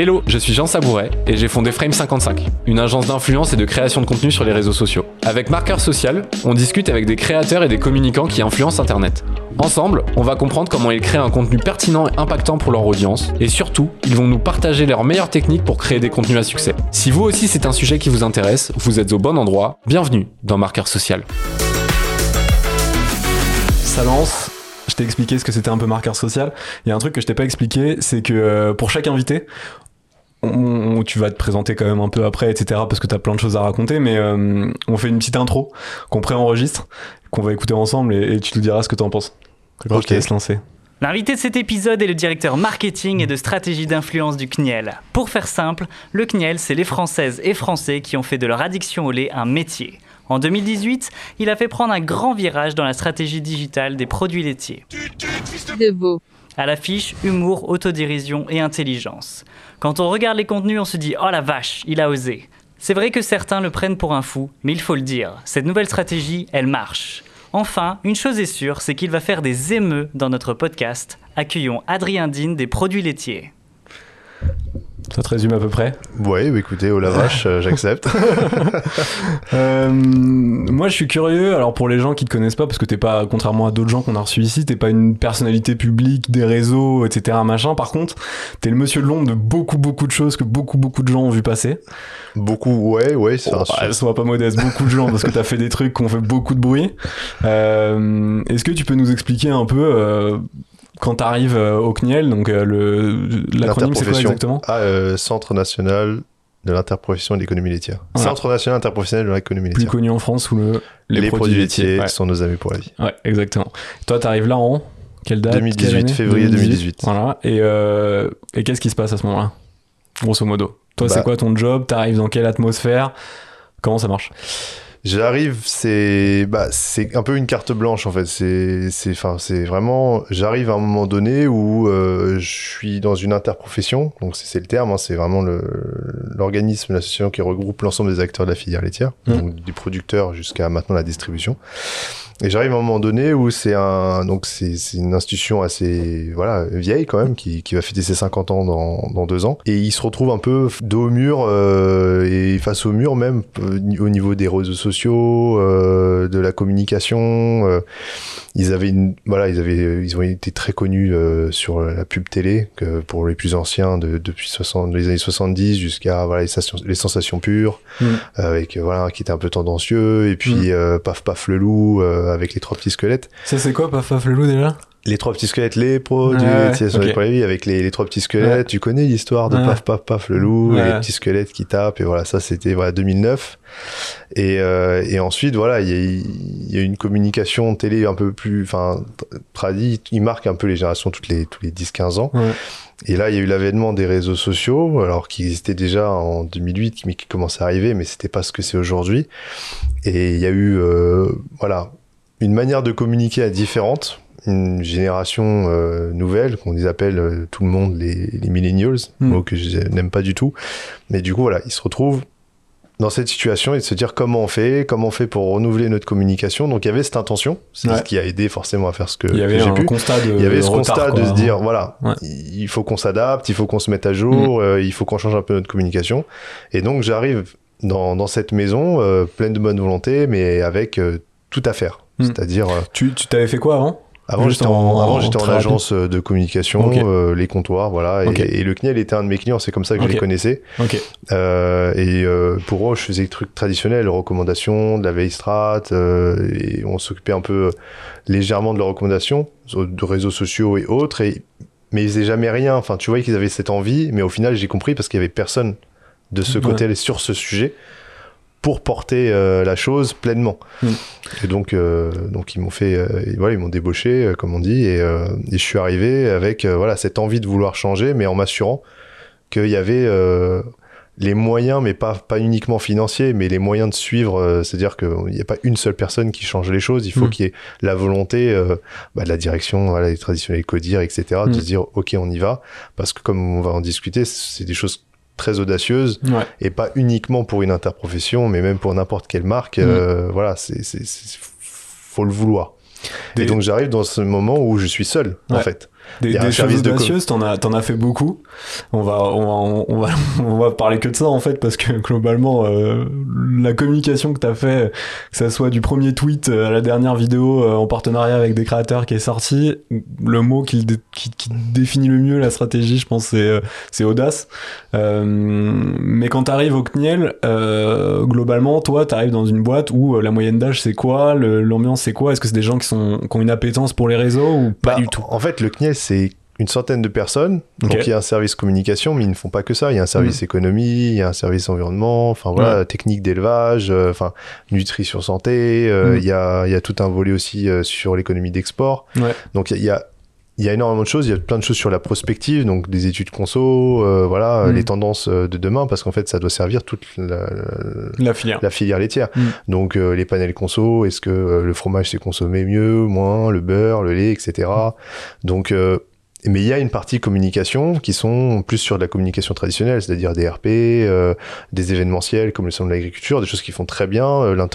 Hello, je suis Jean Sabouret et j'ai fondé Frame55, une agence d'influence et de création de contenu sur les réseaux sociaux. Avec Marqueur Social, on discute avec des créateurs et des communicants qui influencent Internet. Ensemble, on va comprendre comment ils créent un contenu pertinent et impactant pour leur audience, et surtout, ils vont nous partager leurs meilleures techniques pour créer des contenus à succès. Si vous aussi c'est un sujet qui vous intéresse, vous êtes au bon endroit, bienvenue dans Marqueur Social. Ça lance, je t'ai expliqué ce que c'était un peu marqueur social. Il y a un truc que je t'ai pas expliqué, c'est que euh, pour chaque invité, on- tu vas te présenter quand même un peu après, etc. Parce que tu as plein de choses à raconter, mais euh, on fait une petite intro qu'on préenregistre, qu'on va écouter ensemble et, et tu nous diras ce que tu en penses. D'accord, Ok. Je te laisse lancer. L'invité de cet épisode est le directeur marketing et de stratégie d'influence du CNIEL. Pour faire simple, le CNIEL, c'est les Françaises et Français qui ont fait de leur addiction au lait un métier. En 2018, il a fait prendre un grand virage dans la stratégie digitale des produits laitiers. de veau, À l'affiche, humour, autodérision et intelligence. Quand on regarde les contenus, on se dit Oh la vache, il a osé. C'est vrai que certains le prennent pour un fou, mais il faut le dire, cette nouvelle stratégie, elle marche. Enfin, une chose est sûre, c'est qu'il va faire des émeux dans notre podcast. Accueillons Adrien Dean des produits laitiers. Ça te résume à peu près. Ouais, bah écoutez, oh la vache, euh, j'accepte. Euh, moi, je suis curieux. Alors, pour les gens qui te connaissent pas, parce que t'es pas, contrairement à d'autres gens qu'on a reçus ici, t'es pas une personnalité publique des réseaux, etc. Machin. Par contre, t'es le monsieur de l'ombre de beaucoup, beaucoup de choses que beaucoup, beaucoup de gens ont vu passer. Beaucoup, ouais, ouais, c'est Oh, un bah, sois pas modeste, beaucoup de gens, parce que t'as fait des trucs qui ont fait beaucoup de bruit. Euh, Est-ce que tu peux nous expliquer un peu euh, quand t'arrives euh, au CNIEL, donc euh, le l'acronyme c'est quoi exactement? Ah, euh, Centre national de l'interprofession et de l'économie laitière. Voilà. Centre national interprofessionnel de l'économie Plus laitière. connu en France sous le Les, produits laitiers Ouais. sont nos amis pour la vie. Ouais, exactement. Toi, t'arrives là en quelle date? 2018, quelle année? février 2018. Voilà. Et, euh, et qu'est-ce qui se passe à ce moment-là? Grosso modo. Toi, Bah. c'est quoi ton job? T'arrives dans quelle atmosphère? Comment ça marche? J'arrive, c'est bah, c'est un peu une carte blanche en fait. C'est c'est enfin c'est vraiment j'arrive à un moment donné où euh, je suis dans une interprofession. Donc c'est c'est le terme, hein, c'est vraiment le l'organisme, l'association qui regroupe l'ensemble des acteurs de la filière laitière, Mmh. donc du producteur jusqu'à maintenant la distribution. Et j'arrive à un moment donné où c'est un donc c'est une institution assez voilà vieille quand même qui, qui va fêter ses 50 ans dans, dans deux ans et il se retrouve un peu dos au mur euh, et face au mur même euh, au niveau des réseaux sociaux euh, de la communication euh, ils avaient une voilà ils avaient ils ont été très connus euh, sur la pub télé que pour les plus anciens de, depuis 60 les années 70 jusqu'à voilà les, stations- les sensations pures Mm. avec voilà qui était un peu tendancieux et puis euh, paf paf le loup euh, avec les trois petits squelettes Ça, c'est quoi, Paf Paf le loup déjà? Les trois petits squelettes, les produits Ouais, sur les avec les, les trois petits squelettes. Ouais. Tu connais l'histoire de Ouais. paf paf paf le loup, et Ouais. les petits squelettes qui tapent et voilà ça c'était voilà 2009. Et, euh, et ensuite voilà il y y a une communication télé un peu plus enfin tradie, il marque un peu les générations toutes les tous les 10-15 ans. Ouais. Et là, il y a eu l'avènement des réseaux sociaux, alors qui existaient déjà en 2008, mais qui commençaient à arriver, mais c'était pas ce que c'est aujourd'hui. Et il y a eu, euh, voilà, une manière de communiquer à différente, une génération euh, nouvelle qu'on les appelle euh, tout le monde les, les millennials, Mm. mot que je n'aime pas du tout. Mais du coup, voilà, ils se retrouvent dans cette situation et de se dire comment on fait, comment on fait pour renouveler notre communication. Donc il y avait cette intention, c'est Ouais. ce qui a aidé forcément à faire ce que, Il y avait j'ai un pu constat de il y avait ce retard, constat quoi, de se dire voilà Ouais. il faut qu'on s'adapte il faut qu'on se mette à jour euh, il faut qu'on change un peu notre communication et donc j'arrive dans, dans cette maison pleine de bonne volonté mais avec tout à faire Mm. c'est-à-dire euh, Tu tu t'avais fait quoi avant? avant j'étais en, en- avant en j'étais en très rapide. agence euh, de communication euh, les comptoirs voilà et, le CNIEL était un de mes clients c'est comme ça que je les connaissais Ok. euh, et euh, pour eux, je faisais des trucs traditionnels, recommandations, de la veille strat, euh, et on s'occupait un peu légèrement de leurs recommandations, de réseaux sociaux et autres, et, mais ils faisaient jamais rien. Enfin, tu voyais qu'ils avaient cette envie, mais au final, j'ai compris parce qu'il y avait personne de ce Ouais. côté sur ce sujet pour porter euh, la chose pleinement. Mm. Et donc, euh, donc ils m'ont fait, euh, voilà, ils m'ont débauché, comme on dit, et, et je suis arrivé avec voilà cette envie de vouloir changer, mais en m'assurant qu'il y avait les moyens, mais pas, pas uniquement financiers, mais les moyens de suivre. euh, C'est-à-dire qu'il n'y a pas une seule personne qui change les choses. Il faut Mm. qu'il y ait la volonté euh, bah, de la direction, voilà, les traditionnels codir, etc., de Mm. se dire, OK, on y va. Parce que comme on va en discuter, c'est des choses très audacieuses Ouais. et pas uniquement pour une interprofession, mais même pour n'importe quelle marque. Mm. euh, voilà, c'est, c'est, c'est- faut le vouloir. Des- Et donc j'arrive dans ce moment où je suis seul, en fait. Des, des choses audacieuses, t'en as, t'en as fait beaucoup. On va, on va, on va, on va parler que de ça en fait, parce que globalement, euh, la communication que t'as fait, que ça soit du premier tweet à la dernière vidéo euh, en partenariat avec des créateurs qui est sorti, le mot qui, qui, qui définit le mieux la stratégie, je pense, c'est, euh, c'est audace. Euh, mais quand t'arrives au CNIEL, euh, globalement, toi, t'arrives dans une boîte où euh, la moyenne d'âge c'est quoi, le- l'ambiance c'est quoi? Est-ce que c'est des gens qui sont, qui ont une appétence pour les réseaux ou pas Bah, du tout? En fait, le CNIEL, c'est une centaine de personnes. Donc, il y a un service communication, mais ils ne font pas que ça. Il y a un service économie, il y a un service environnement, enfin voilà, technique d'élevage, euh, enfin nutrition santé. euh, Mm. Il y, a, il y a tout un volet aussi euh, sur l'économie d'export. Ouais. Donc, il y a- il y a énormément de choses, il y a plein de choses sur la prospective, donc des études conso, euh, voilà, Mm. les tendances euh, de demain, parce qu'en fait, ça doit servir toute la, La filière. la filière laitière. Mm. Donc euh, les panels conso, est-ce que euh, le fromage s'est consommé mieux, moins, le beurre, le lait, etc. Donc euh, mais il y a une partie communication qui sont plus sur de la communication traditionnelle, c'est-à-dire des RP, euh, des événementiels comme le salon de l'agriculture, des choses qui font très bien, euh,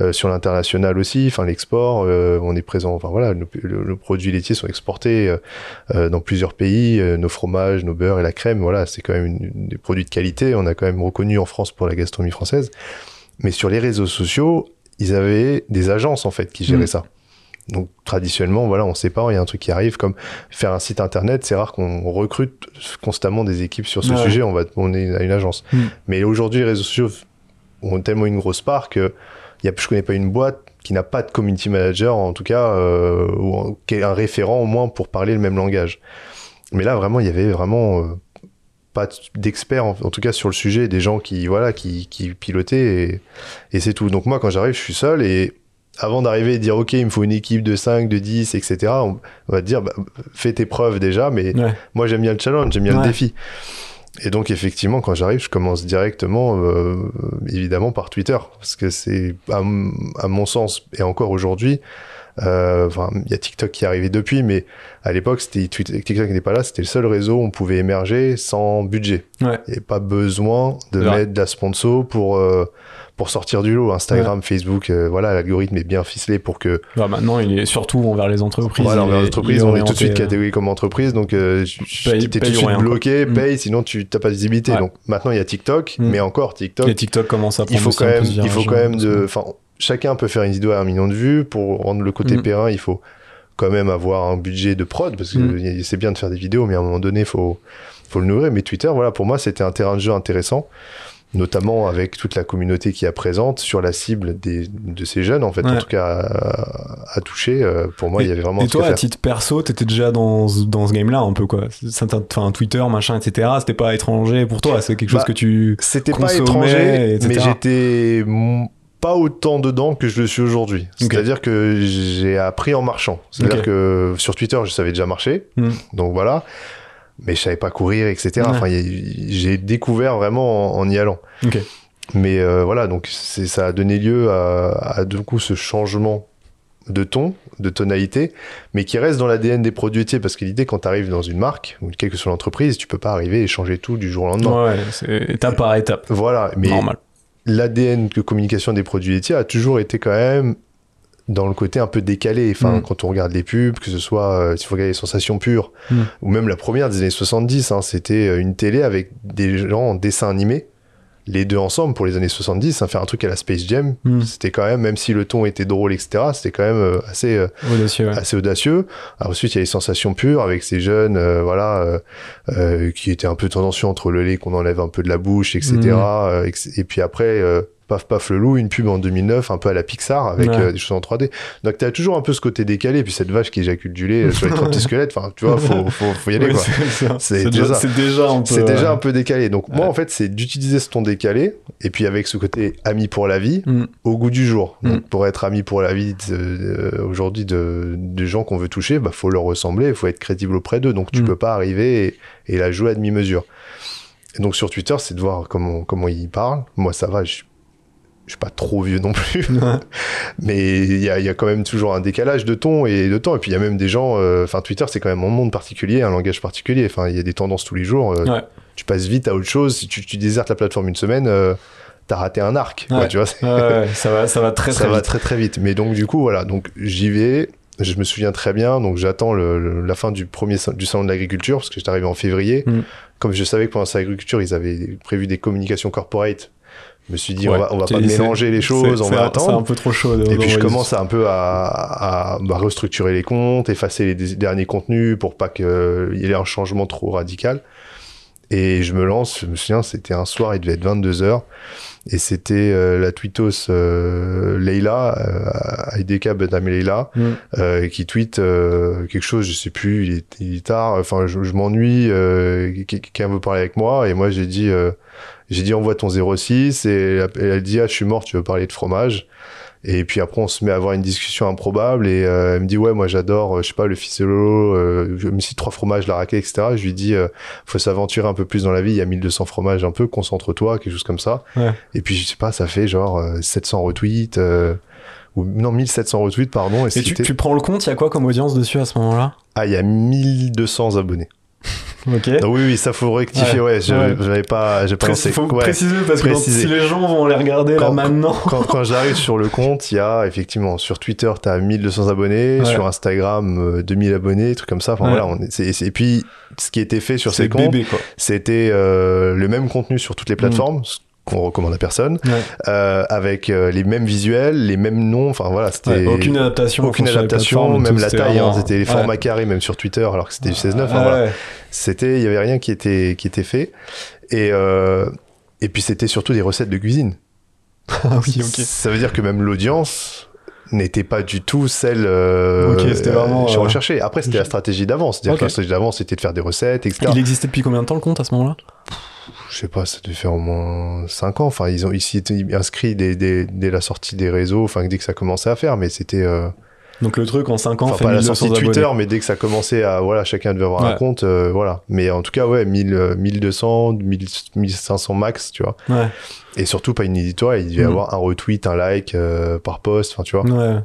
euh, sur l'international aussi, enfin l'export, euh, on est présent, enfin voilà, nos, le- nos produits laitiers sont exportés euh, euh, dans plusieurs pays, euh, nos fromages, nos beurres et la crème, voilà, c'est quand même une- une- des produits de qualité, on a quand même reconnu en France pour la gastronomie française. Mais sur les réseaux sociaux, ils avaient des agences en fait qui géraient Mm. ça. Donc traditionnellement, voilà, on sait pas, il y a un truc qui arrive comme faire un site internet, c'est rare qu'on recrute constamment des équipes sur ce Ouais. sujet, on va on est à une agence. Mm. Mais aujourd'hui, les réseaux sociaux ont tellement une grosse part que y a, je connais pas une boîte qui n'a pas de community manager, en tout cas, euh, ou qui est un référent au moins pour parler le même langage. Mais là, vraiment, il y avait vraiment euh, pas d'experts, en, en tout cas sur le sujet, des gens qui, voilà, qui, qui pilotaient et, et c'est tout. Donc moi, quand j'arrive, je suis seul et avant d'arriver et dire, OK, il me faut une équipe de 5, de 10, etc., on, va te dire, bah, fais tes preuves déjà, mais Ouais. moi, j'aime bien le challenge, j'aime bien Ouais. le défi. Et donc, effectivement, quand j'arrive, je commence directement, euh, évidemment, par Twitter. Parce que c'est, à, mon sens, et encore aujourd'hui, enfin, il y a TikTok qui est arrivé depuis, mais à l'époque, c'était TikTok n'était pas là, c'était le seul réseau où on pouvait émerger sans budget. Ouais. Avait pas besoin de mettre de la sponsor pour, euh, pour sortir du lot. Instagram, Facebook, euh, voilà, l'algorithme est bien ficelé pour que Bah, maintenant, il est surtout envers les entreprises. voilà, il envers l'entreprise, il on est tout de suite euh, catégorie comme entreprise, donc euh, Paye- t'es tout paye de ou suite bloqué. Mm. paye, sinon tu t'as pas de visibilité. Ouais. Donc maintenant il y a TikTok, Mm. mais encore TikTok, Et TikTok commence à prendre il faut quand même, il faut quand même de, enfin chacun peut faire une vidéo à un million de vues pour rendre le côté Mm. périn, il faut quand même avoir un budget de prod parce que Mm. c'est bien de faire des vidéos, mais à un moment donné faut faut le nourrir. Mais Twitter, voilà, pour moi c'était un terrain de jeu intéressant notamment avec toute la communauté qui est présente sur la cible des, de ces jeunes, en fait, Ouais. en tout cas à, à toucher. euh, Pour moi, il y avait vraiment Et toi, à titre perso, t'étais déjà dans, ce- dans ce game-là un peu quoi. Enfin, Twitter, machin, etc. C'était pas étranger pour toi. C'est quelque chose Bah, que tu. C'était pas étranger, etc. mais j'étais pas autant dedans que je le suis aujourd'hui. C'est-à-dire que j'ai appris en marchant. C'est-à-dire que sur Twitter, je savais déjà marcher. Hmm. Donc voilà. Mais je savais pas courir, etc. Ouais. Enfin, j'ai découvert vraiment en, en y allant. Mais euh, voilà, donc ça a donné lieu à, à du coup ce changement de ton, de tonalité, mais qui reste dans l'ADN des produits laitiers, parce que l'idée, quand tu arrives dans une marque, ou quelle que soit l'entreprise, tu peux pas arriver et changer tout du jour au lendemain. Ouais, c'est étape par étape. Voilà, mais Normal. l'ADN de communication des produits laitiers a toujours été quand même dans le côté un peu décalé. Enfin, Mm. quand on regarde les pubs, que ce soit, euh, s'il faut regarder les sensations pures, Mm. ou même la première des années 70, hein, c'était euh, une télé avec des gens en dessin animé. Les deux ensemble pour les années 70, hein, faire un truc à la Space Jam, Mm. c'était quand même, même si le ton était drôle, etc., c'était quand même euh, assez, euh, Audacieux, ouais. assez audacieux. Alors ensuite, il y a les sensations pures avec ces jeunes, euh, voilà, euh, euh, qui étaient un peu tendancieux entre le lait qu'on enlève un peu de la bouche, etc. Euh, ex- et puis après, euh, paf paf le loup, une pub en 2009, un peu à la Pixar avec Ouais. euh, des choses en 3D. Donc t'as toujours un peu ce côté décalé, puis cette vache qui éjacule du lait euh, sur les trois petits squelettes. Enfin, tu vois, faut, faut, faut y aller quoi. c'est- déjà déjà, déjà un peu. C'est déjà euh, un peu décalé. Donc moi, en fait, c'est d'utiliser ce ton décalé, et puis avec ce côté ami pour la vie, mm. au goût du jour. Mm. Pour être ami pour la vie aujourd'hui de, de gens qu'on veut toucher, bah, faut leur ressembler, il faut être crédible auprès d'eux. Donc, tu Mm. peux pas arriver et, et la jouer à demi-mesure. Et donc, sur Twitter, c'est de voir comment, comment ils parlent. Moi, ça va, je, je suis pas trop vieux non plus. Mais il y a, il y a quand même toujours un décalage de ton et de temps. Et puis, il y a même des gens, euh, enfin, Twitter, c'est quand même un monde particulier, un langage particulier. Enfin, il y a des tendances tous les jours. euh, Ouais. Tu passes vite à autre chose. Si tu, tu désertes la plateforme une semaine, euh, t'as raté un arc. quoi, tu vois, Ouais, ça va, ça va très ça très va vite. très très vite. Mais donc du coup voilà, donc j'y vais. je me souviens très bien, donc j'attends le- le- la fin du premier du salon de l'agriculture, parce que j'étais arrivé en février. Mm. Comme je savais que pendant cette agriculture, ils avaient prévu des communications corporate, je me suis dit, Ouais. on va, on va pas mélanger les choses, on va un- C'est un attendre. peu trop chaud. Et puis je commence un peu à, à, bah, restructurer les comptes, effacer les derniers contenus pour pas qu'il y ait un changement trop radical. Et je me lance, je me souviens, c'était un soir, il devait être 22h. Et c'était euh, la tweetos euh, Leila, euh, IDK Bedam Leila, Mm. euh, qui tweet euh, quelque chose, je sais plus, il est, il est tard, enfin je, je m'ennuie, euh, quelqu'un veut parler avec moi, et moi j'ai dit, euh, j'ai dit envoie ton 06, et elle, dit ah je suis mort, tu veux parler de fromage, et puis après on se met à avoir une discussion improbable, et euh, elle me dit ouais moi j'adore, euh, je sais pas le Lolo, euh, je me cite trois fromages, la raquette, etc. Je lui dis euh, faut s'aventurer un peu plus dans la vie, il y a 1200 fromages un peu, concentre-toi, quelque chose comme ça. Ouais. Et puis je sais pas, ça fait genre euh, 700 retweets. euh, ou non 1700 retweets pardon et, Et tu, tu prends le compte, il y a quoi comme audience dessus à ce moment-là? Ah il y a 1200 abonnés Ok. Ah oui oui ça faut rectifier ouais, je- Ouais. j'avais pas j'ai pas lancé. faut Ouais. préciser parce que préciser. si les gens vont aller regarder là maintenant. quand, quand j'arrive sur le compte, il y a effectivement sur Twitter, tu as 1200 abonnés, sur Instagram, euh, 2000 abonnés, trucs comme ça. Enfin voilà, on est- c'est- et puis ce qui était fait sur ces comptes, c'était euh, le même contenu sur toutes les plateformes, ce qu'on recommande à personne, Ouais. euh, avec euh, les mêmes visuels, les mêmes noms. Enfin voilà, c'était Ouais, aucune adaptation. aucune adaptation, même la taille, hein, c'était les ouais. formats carrés, même sur Twitter, alors que c'était du 16-9. Enfin, Ah voilà. C'était, il y avait rien qui était qui était fait, et euh, et puis c'était surtout des recettes de cuisine. Ah oui, ok. Ça veut dire que même l'audience n'était pas du tout celle euh, Ok, c'était vraiment, euh, euh, recherchée. Après, c'était la stratégie d'avance. C'est-à-dire que la stratégie d'avance, c'était de faire des recettes, etc. Il existait depuis combien de temps le compte à ce moment-là? Je sais pas, ça devait faire au moins 5 ans. Enfin, ils ont ici été inscrits dès, dès, dès la sortie des réseaux, enfin, dès que ça commençait à faire, mais c'était... euh, Donc le truc en 5 ans Enfin, fait pas la 1200 sortie de abonnés. Twitter, mais dès que ça commençait à, voilà, chacun devait avoir un compte, euh, voilà. Mais en tout cas, ouais, 1000, euh, 1200, 1000, 1500 max, tu vois. Ouais. Et surtout, pas une éditoriale, il devait y Mhm. avoir un retweet, un like euh, par post, enfin, tu vois. Ouais.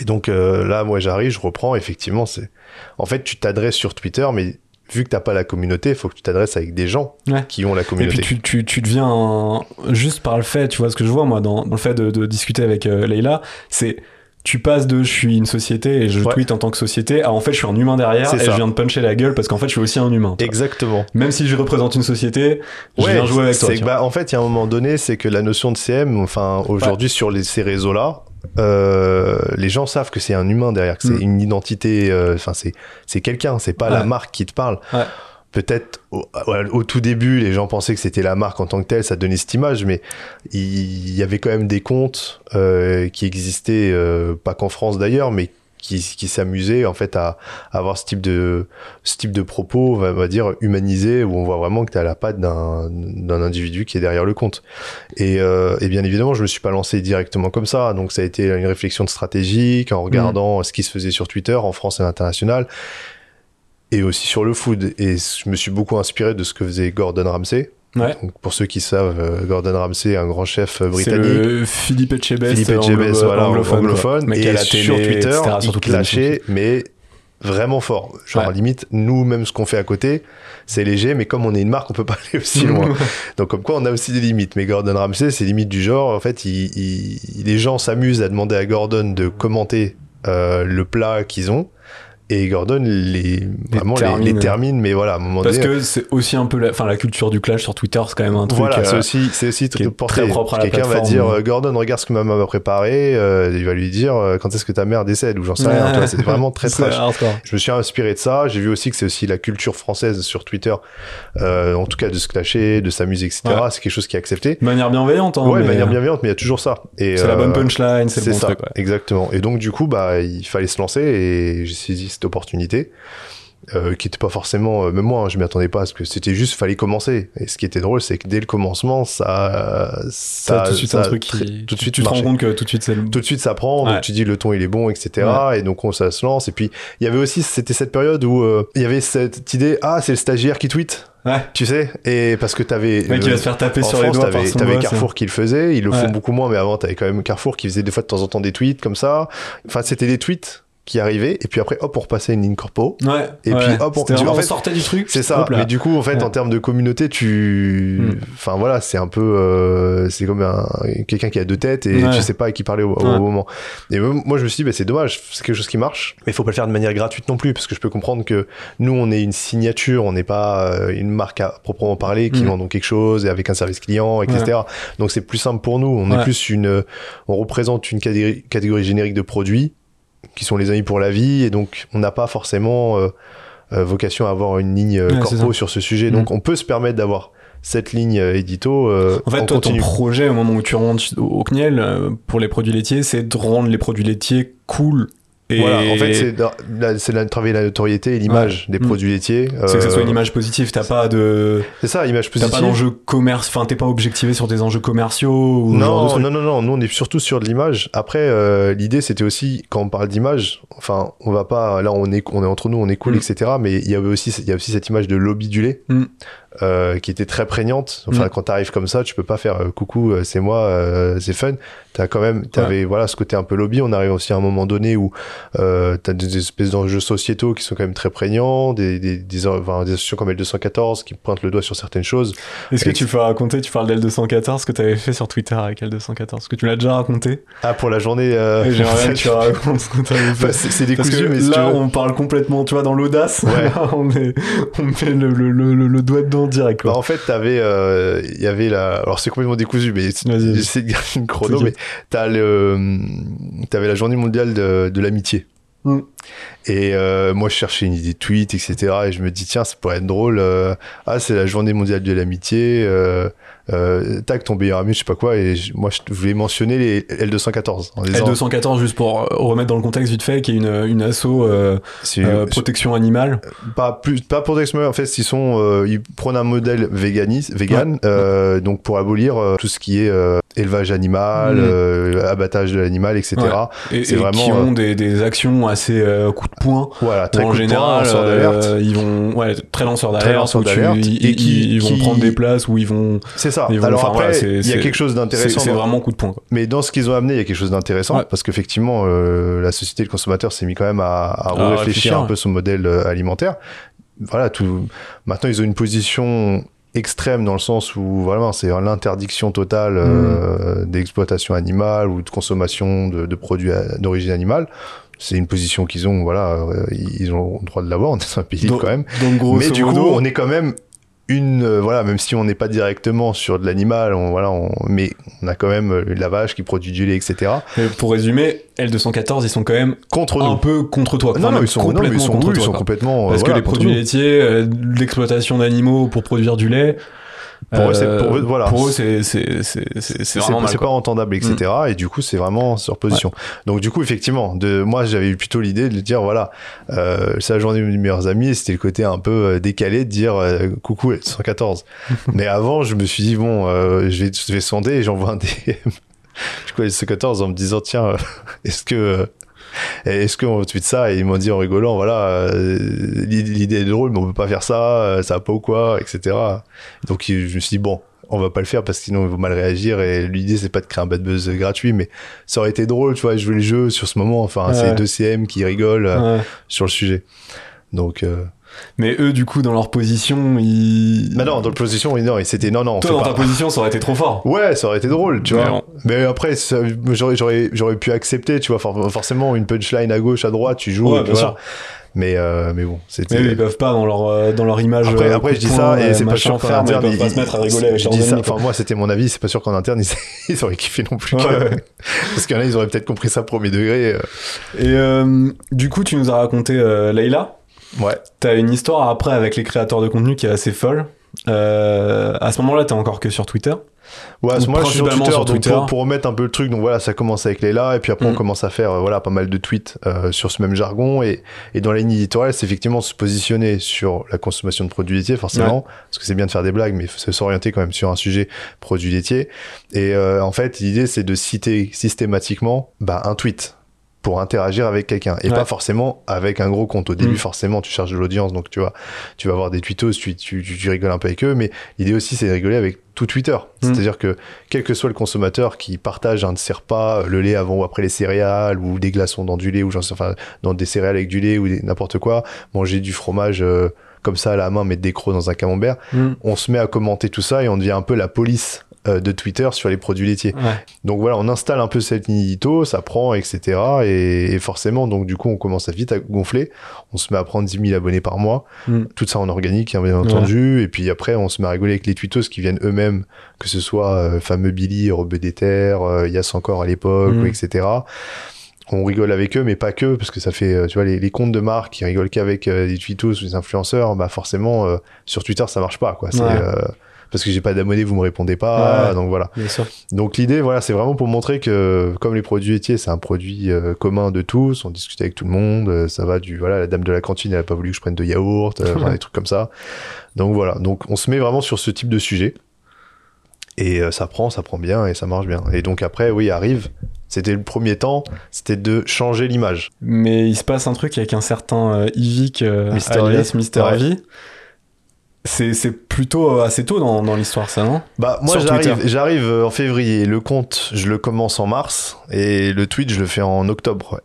Et donc, euh, là, moi, j'arrive, je reprends, effectivement, c'est. En fait, tu t'adresses sur Twitter, mais vu que t'as pas la communauté, il faut que tu t'adresses avec des gens Ouais. qui ont la Et communauté. puis tu, tu, tu deviens un- juste par le fait, tu vois ce que je vois moi dans, dans le fait de, de discuter avec euh, Leïla, c'est tu passes de je suis une société et je Ouais. tweete en tant que société à en fait je suis un humain derrière et ça. je viens de puncher la gueule parce qu'en fait je suis aussi un humain. Exactement. Même si je représente une société, je Ouais, viens jouer avec toi. bah, en fait, il y a un moment donné, c'est que la notion de CM, enfin, aujourd'hui, sur les, ces réseaux-là, euh, les gens savent que c'est un humain derrière, que c'est Mm. une identité, euh, enfin, c'est, c'est quelqu'un, c'est pas la marque qui te parle. Ouais. Peut-être au, au tout début, les gens pensaient que c'était la marque en tant que telle, ça donnait cette image, mais il y avait quand même des comptes euh, qui existaient, pas qu'en France d'ailleurs, mais qui, qui s'amusaient en fait à, à avoir ce type de ce type de propos, on va, on va dire humanisé, où on voit vraiment que tu as la patte d'un d'un individu qui est derrière le compte. Et, euh, et bien évidemment, je me suis pas lancé directement comme ça, donc ça a été une réflexion de stratégique en regardant ce qui se faisait sur Twitter en France et à l'international et aussi sur le food. Et je me suis beaucoup inspiré de ce que faisait Gordon Ramsay. Ouais. Donc, pour ceux qui savent, euh, Gordon Ramsay, un grand chef euh, C'est britannique. le Philippe Etchebest, Philippe anglo- Etchebest, voilà, anglophone, anglophone, mais et qui a la sur télé, Twitter, etc., sur il clashait, mais vraiment fort. Genre, Ouais. limite, nous, même ce qu'on fait à côté, c'est léger, mais comme on est une marque, on peut pas aller aussi loin. Donc, comme quoi, on a aussi des limites. Mais Gordon Ramsay, c'est limite du genre, en fait, il, il- les gens s'amusent à demander à Gordon de commenter euh, le plat qu'ils ont. Et Gordon les, vraiment les, termine. les termine, mais voilà, à un moment Parce donné. que c'est aussi un peu la, enfin, la culture du clash sur Twitter, c'est quand même un truc. Voilà, c'est euh, aussi, c'est aussi qui est porté. très propre à la Quelqu'un va dire, euh, Gordon, regarde ce que ma maman m'a préparé. euh, il va lui dire, quand est-ce que ta mère décède ou j'en sais rien. Ouais. C'est vraiment très trash. Je me suis inspiré de ça. J'ai vu aussi que c'est aussi la culture française sur Twitter, euh, en tout cas de se clasher, de s'amuser, etc. Ouais. C'est quelque chose qui est accepté. De manière bienveillante. Hein, ouais, de mais, manière bienveillante, mais il y a toujours ça. C'est la bonne punchline, c'est le bon ça, truc. ouais. exactement. Et donc du coup, bah, il fallait se lancer et j'ai saisi cette opportunité. euh, qui était pas forcément, euh, même moi, hein, je m'y attendais pas, parce que c'était juste, fallait commencer. Et ce qui était drôle, c'est que dès le commencement, ça, Ça, tout de suite, ça un truc qui. tout de suite tu te rends compte que tout de suite, c'est le. Tout de suite, ça prend. Ouais. Donc tu dis le ton il est bon, etc. Et donc on ça se lance. Et puis il y avait aussi, c'était cette période où euh, il y avait cette idée, ah c'est le stagiaire qui tweet, Ouais. tu sais. Et parce que t'avais mec qui va se faire taper sur France, les doigts t'avais, t'avais Carrefour qui le faisait, ils le Ouais. font beaucoup moins, mais avant t'avais quand même Carrefour qui faisait des fois de temps en temps des tweets comme ça. Enfin, c'était des tweets qui arrivait et puis après hop on repassait à une ligne corpo Ouais. Et ouais. puis, hop, on- en fait, sortait du truc. c'est ça mais du coup en fait Ouais. en termes de communauté tu Mm. enfin voilà c'est un peu euh, c'est comme un... quelqu'un qui a deux têtes et Ouais. tu sais pas à qui parler au, au Ouais. moment et moi je me suis dit bah, c'est dommage c'est quelque chose qui marche mais il faut pas le faire de manière gratuite non plus parce que je peux comprendre que nous on est une signature on n'est pas euh, une marque à proprement parler qui Mm. vend donc quelque chose et avec un service client etc donc c'est plus simple pour nous on est plus une on représente une catégorie, catégorie générique de produits qui sont les amis pour la vie et donc on n'a pas forcément euh, euh, vocation à avoir une ligne euh, Ouais, corpo sur ce sujet. Donc on peut se permettre d'avoir cette ligne édito euh, En fait, en toi, ton projet, au moment où tu rentres au CNIEL, pour les produits laitiers, c'est de rendre les produits laitiers cool. Et Voilà, en fait, c'est de, travailler la notoriété et l'image des Mm. produits laitiers. c'est que ça soit une Euh, image positive. T'as pas de, C'est ça, image t'as positive. pas d'enjeu commerce. Enfin, t'es pas objectivé sur des enjeux commerciaux ou genre Non, non, non, non, nous on est surtout sur de l'image. Après, euh, l'idée c'était aussi, quand on parle d'image, enfin, on va pas, là on est, on est entre nous, on est cool, Mm. etc. Mais il y avait aussi, il y a aussi cette image de lobby du lait, Mm. Euh, qui était très prégnante. Enfin, Mm. quand t'arrives comme ça, tu peux pas faire euh, coucou, euh, c'est moi, euh, c'est fun. T'as quand même, t'avais, voilà, ce côté un peu lobby. On arrive aussi à un moment donné où euh, t'as des espèces d'enjeux sociétaux qui sont quand même très prégnants, des, des, des, enfin, des associations comme L214 qui pointent le doigt sur certaines choses. Est-ce que tu peux raconter, tu parles d'L214, ce que t'avais fait sur Twitter avec L214 Est-ce que tu l'as déjà raconté? Ah, pour la journée, J'aimerais que tu racontes ce que t'avais fait. Bah, c'est décousu, mais si tu là, veux- on parle complètement, tu vois, dans l'audace. Ouais. Là, on, est, on met le, le, le, le doigt dedans direct. Quoi. Bah, en fait, t'avais, euh, il y avait la, alors c'est complètement décousu, mais j'essaie de garder une chrono, mais T'inquiète. t'as le, t'avais la journée mondiale de, de l'amitié. Mm. Et euh, moi, je cherchais une idée de tweet, etc. Et je me dis, tiens, ça pourrait être drôle. euh, ah, c'est la journée mondiale de l'amitié. Euh, euh, tac, ton meilleur ami, je sais pas quoi. Et je- moi, je voulais mentionner les L214. En disant, L214, juste pour remettre dans le contexte vite fait, qui est une, une asso euh, c'est- euh, protection animale. pas plus pas d'expérience en fait ils sont euh, ils prennent un modèle véganis vegan euh, donc pour abolir tout ce qui est euh, élevage animal euh, abattage de l'animal etc Ouais. Et, C'est et vraiment, qui ont des, des actions assez euh, coup de voilà Où très en coup de poing, général, lanceur euh, ils vont, ouais, très lanceurs Très d'alerte, et qui- ils- vont qui- prendre des places où ils vont. c'est ça vont- alors après voilà, il y a quelque chose d'intéressant c'est vraiment coup de poing. Quoi. mais dans ce qu'ils ont amené il y a quelque chose d'intéressant Ouais. parce qu'effectivement euh, la société le consommateur s'est mis quand même à, à À réfléchir un peu son modèle euh, alimentaire voilà tout maintenant ils ont une position extrême dans le sens où vraiment c'est l'interdiction totale euh, d'exploitation animale ou de consommation de, de produits d'origine animale c'est une position qu'ils ont voilà euh, ils ont le droit de l'avoir on est un pays Donc- quand même Donc, mais du coup modo, on est quand même une euh, voilà même si on n'est pas directement sur de l'animal on, voilà on- mais on a quand même euh, la vache qui produit du lait etc mais pour résumer, L214, ils sont quand même contre un nous peu contre toi. non, non, ils sont, non, complètement ils sont, contre oui, ils toi, sont quoi. complètement. Parce voilà, que les produits nous. laitiers, euh, l'exploitation d'animaux pour produire du lait, Pour eux, c'est- pour eux, voilà. pour eux, pas. Mm. entendable, etc. Et du coup, c'est vraiment sur position. Donc, du coup, effectivement, de, moi, j'avais eu plutôt l'idée de dire, voilà, euh, c'est la journée de mes meilleurs amis, c'était le côté un peu euh, décalé de dire, euh, coucou, 114. Mais avant, je me suis dit, bon, euh, je, vais, je vais sonder et j'envoie un DM. Je connais 114 en me disant, tiens, euh, est-ce que. Est-ce qu'on tweet ça Et ils m'ont dit en rigolant, voilà, euh, l'idée est drôle, mais on peut pas faire ça, euh, ça va pas ou quoi, etc. Donc je me suis dit, bon, on va pas le faire parce que sinon ils vont mal réagir et l'idée c'est pas de créer un bad buzz gratuit mais ça aurait été drôle tu vois jouer le jeu sur ce moment enfin Ouais. c'est deux CM qui rigolent euh, Ouais. sur le sujet donc euh... Mais eux, du coup, dans leur position, ils. bah non dans le position oui, non c'était non non on Toi, dans pas. ta position, ça aurait été trop fort. Ouais, ça aurait été drôle, tu vois. non. Mais après, ça- j'aurais, j'aurais, j'aurais pu accepter, tu vois. For- Forcément, une punchline à gauche, à droite, tu joues. Ouais, bien. Mais, euh, mais bon, c'était. Mais eux, ils peuvent pas dans leur, euh, dans leur image. Après, euh, après je dis ça et euh, c'est pas sûr qu'en interne ils peuvent pas se mettre à rigoler avec dis ça. Enfin, moi, c'était mon avis. C'est pas sûr qu'en interne ils, ils auraient kiffé non plus. que- Ouais. Parce qu'il y en a, ils auraient peut-être compris ça premier degré. Et euh, du coup, tu nous as raconté euh, Leïla. Ouais. T'as une histoire après avec les créateurs de contenu qui est assez folle. Euh, à ce moment-là, t'es encore que sur Twitter. Ouais, à ce moment-là, je suis sur Twitter, sur Twitter. Pour, pour remettre un peu le truc. Donc voilà, ça commence avec Leila, et puis après, on Mm. commence à faire euh, voilà, pas mal de tweets euh, sur ce même jargon. Et, et dans la ligne éditoriale, c'est effectivement se positionner sur la consommation de produits laitiers, forcément, parce que c'est bien de faire des blagues, mais il faut s'orienter quand même sur un sujet produits laitiers. Et euh, en fait, l'idée, c'est de citer systématiquement bah, un tweet. Pour interagir avec quelqu'un et Ouais. pas forcément avec un gros compte. Au début, Mm. forcément, tu cherches de l'audience, donc tu vois, tu vas avoir des tweetos, tu, tu, tu, tu rigoles un peu avec eux, mais l'idée aussi, c'est de rigoler avec tout Twitter. Mm. C'est-à-dire que quel que soit le consommateur qui partage un de ses repas, le lait avant ou après les céréales, ou des glaçons dans du lait, ou j'en sais, enfin, dans des céréales avec du lait, ou n'importe quoi, manger du fromage euh, comme ça à la main, mettre des crocs dans un camembert, Mm. on se met à commenter tout ça et on devient un peu la police euh, de Twitter sur les produits laitiers. Ouais. Donc voilà, on installe un peu cette ligne ça prend, etc. Et, et forcément, donc du coup, on commence à vite à gonfler. On se met à prendre 10 000 abonnés par mois. Mm. Tout ça en organique, hein, bien entendu. Et puis après, on se met à rigoler avec les tweetos qui viennent eux-mêmes, que ce soit euh, fameux Billy, Robeux des Terres, euh, Yass encore à l'époque, Mm. etc. On rigole avec eux, mais pas que, parce que ça fait, euh, tu vois, les, les comptes de marque qui rigolent qu'avec euh, des tweetos ou des influenceurs, bah forcément, euh, sur Twitter, ça marche pas, quoi. C'est, Ouais. euh, parce que j'ai pas d'abonnés, vous me répondez pas, Ouais. donc voilà. Donc l'idée, voilà, c'est vraiment pour montrer que comme les produits laitiers, c'est un produit commun de tous, on discute avec tout le monde, ça va du voilà, la dame de la cantine, elle a pas voulu que je prenne de yaourt, enfin, des trucs comme ça. Donc voilà, donc on se met vraiment sur ce type de sujet et ça prend, ça prend bien et ça marche bien. Et donc après, oui, arrive. C'était le premier temps, c'était de changer l'image. Mais il se passe un truc avec un certain euh, Yvick, euh, Mister alias V. Mister Ouais. V. C'est plutôt euh, assez tôt dans, dans l'histoire, ça, non? Bah moi j'arrive, euh, en février. Le compte, je le commence en mars et le tweet, je le fais en octobre. ouais.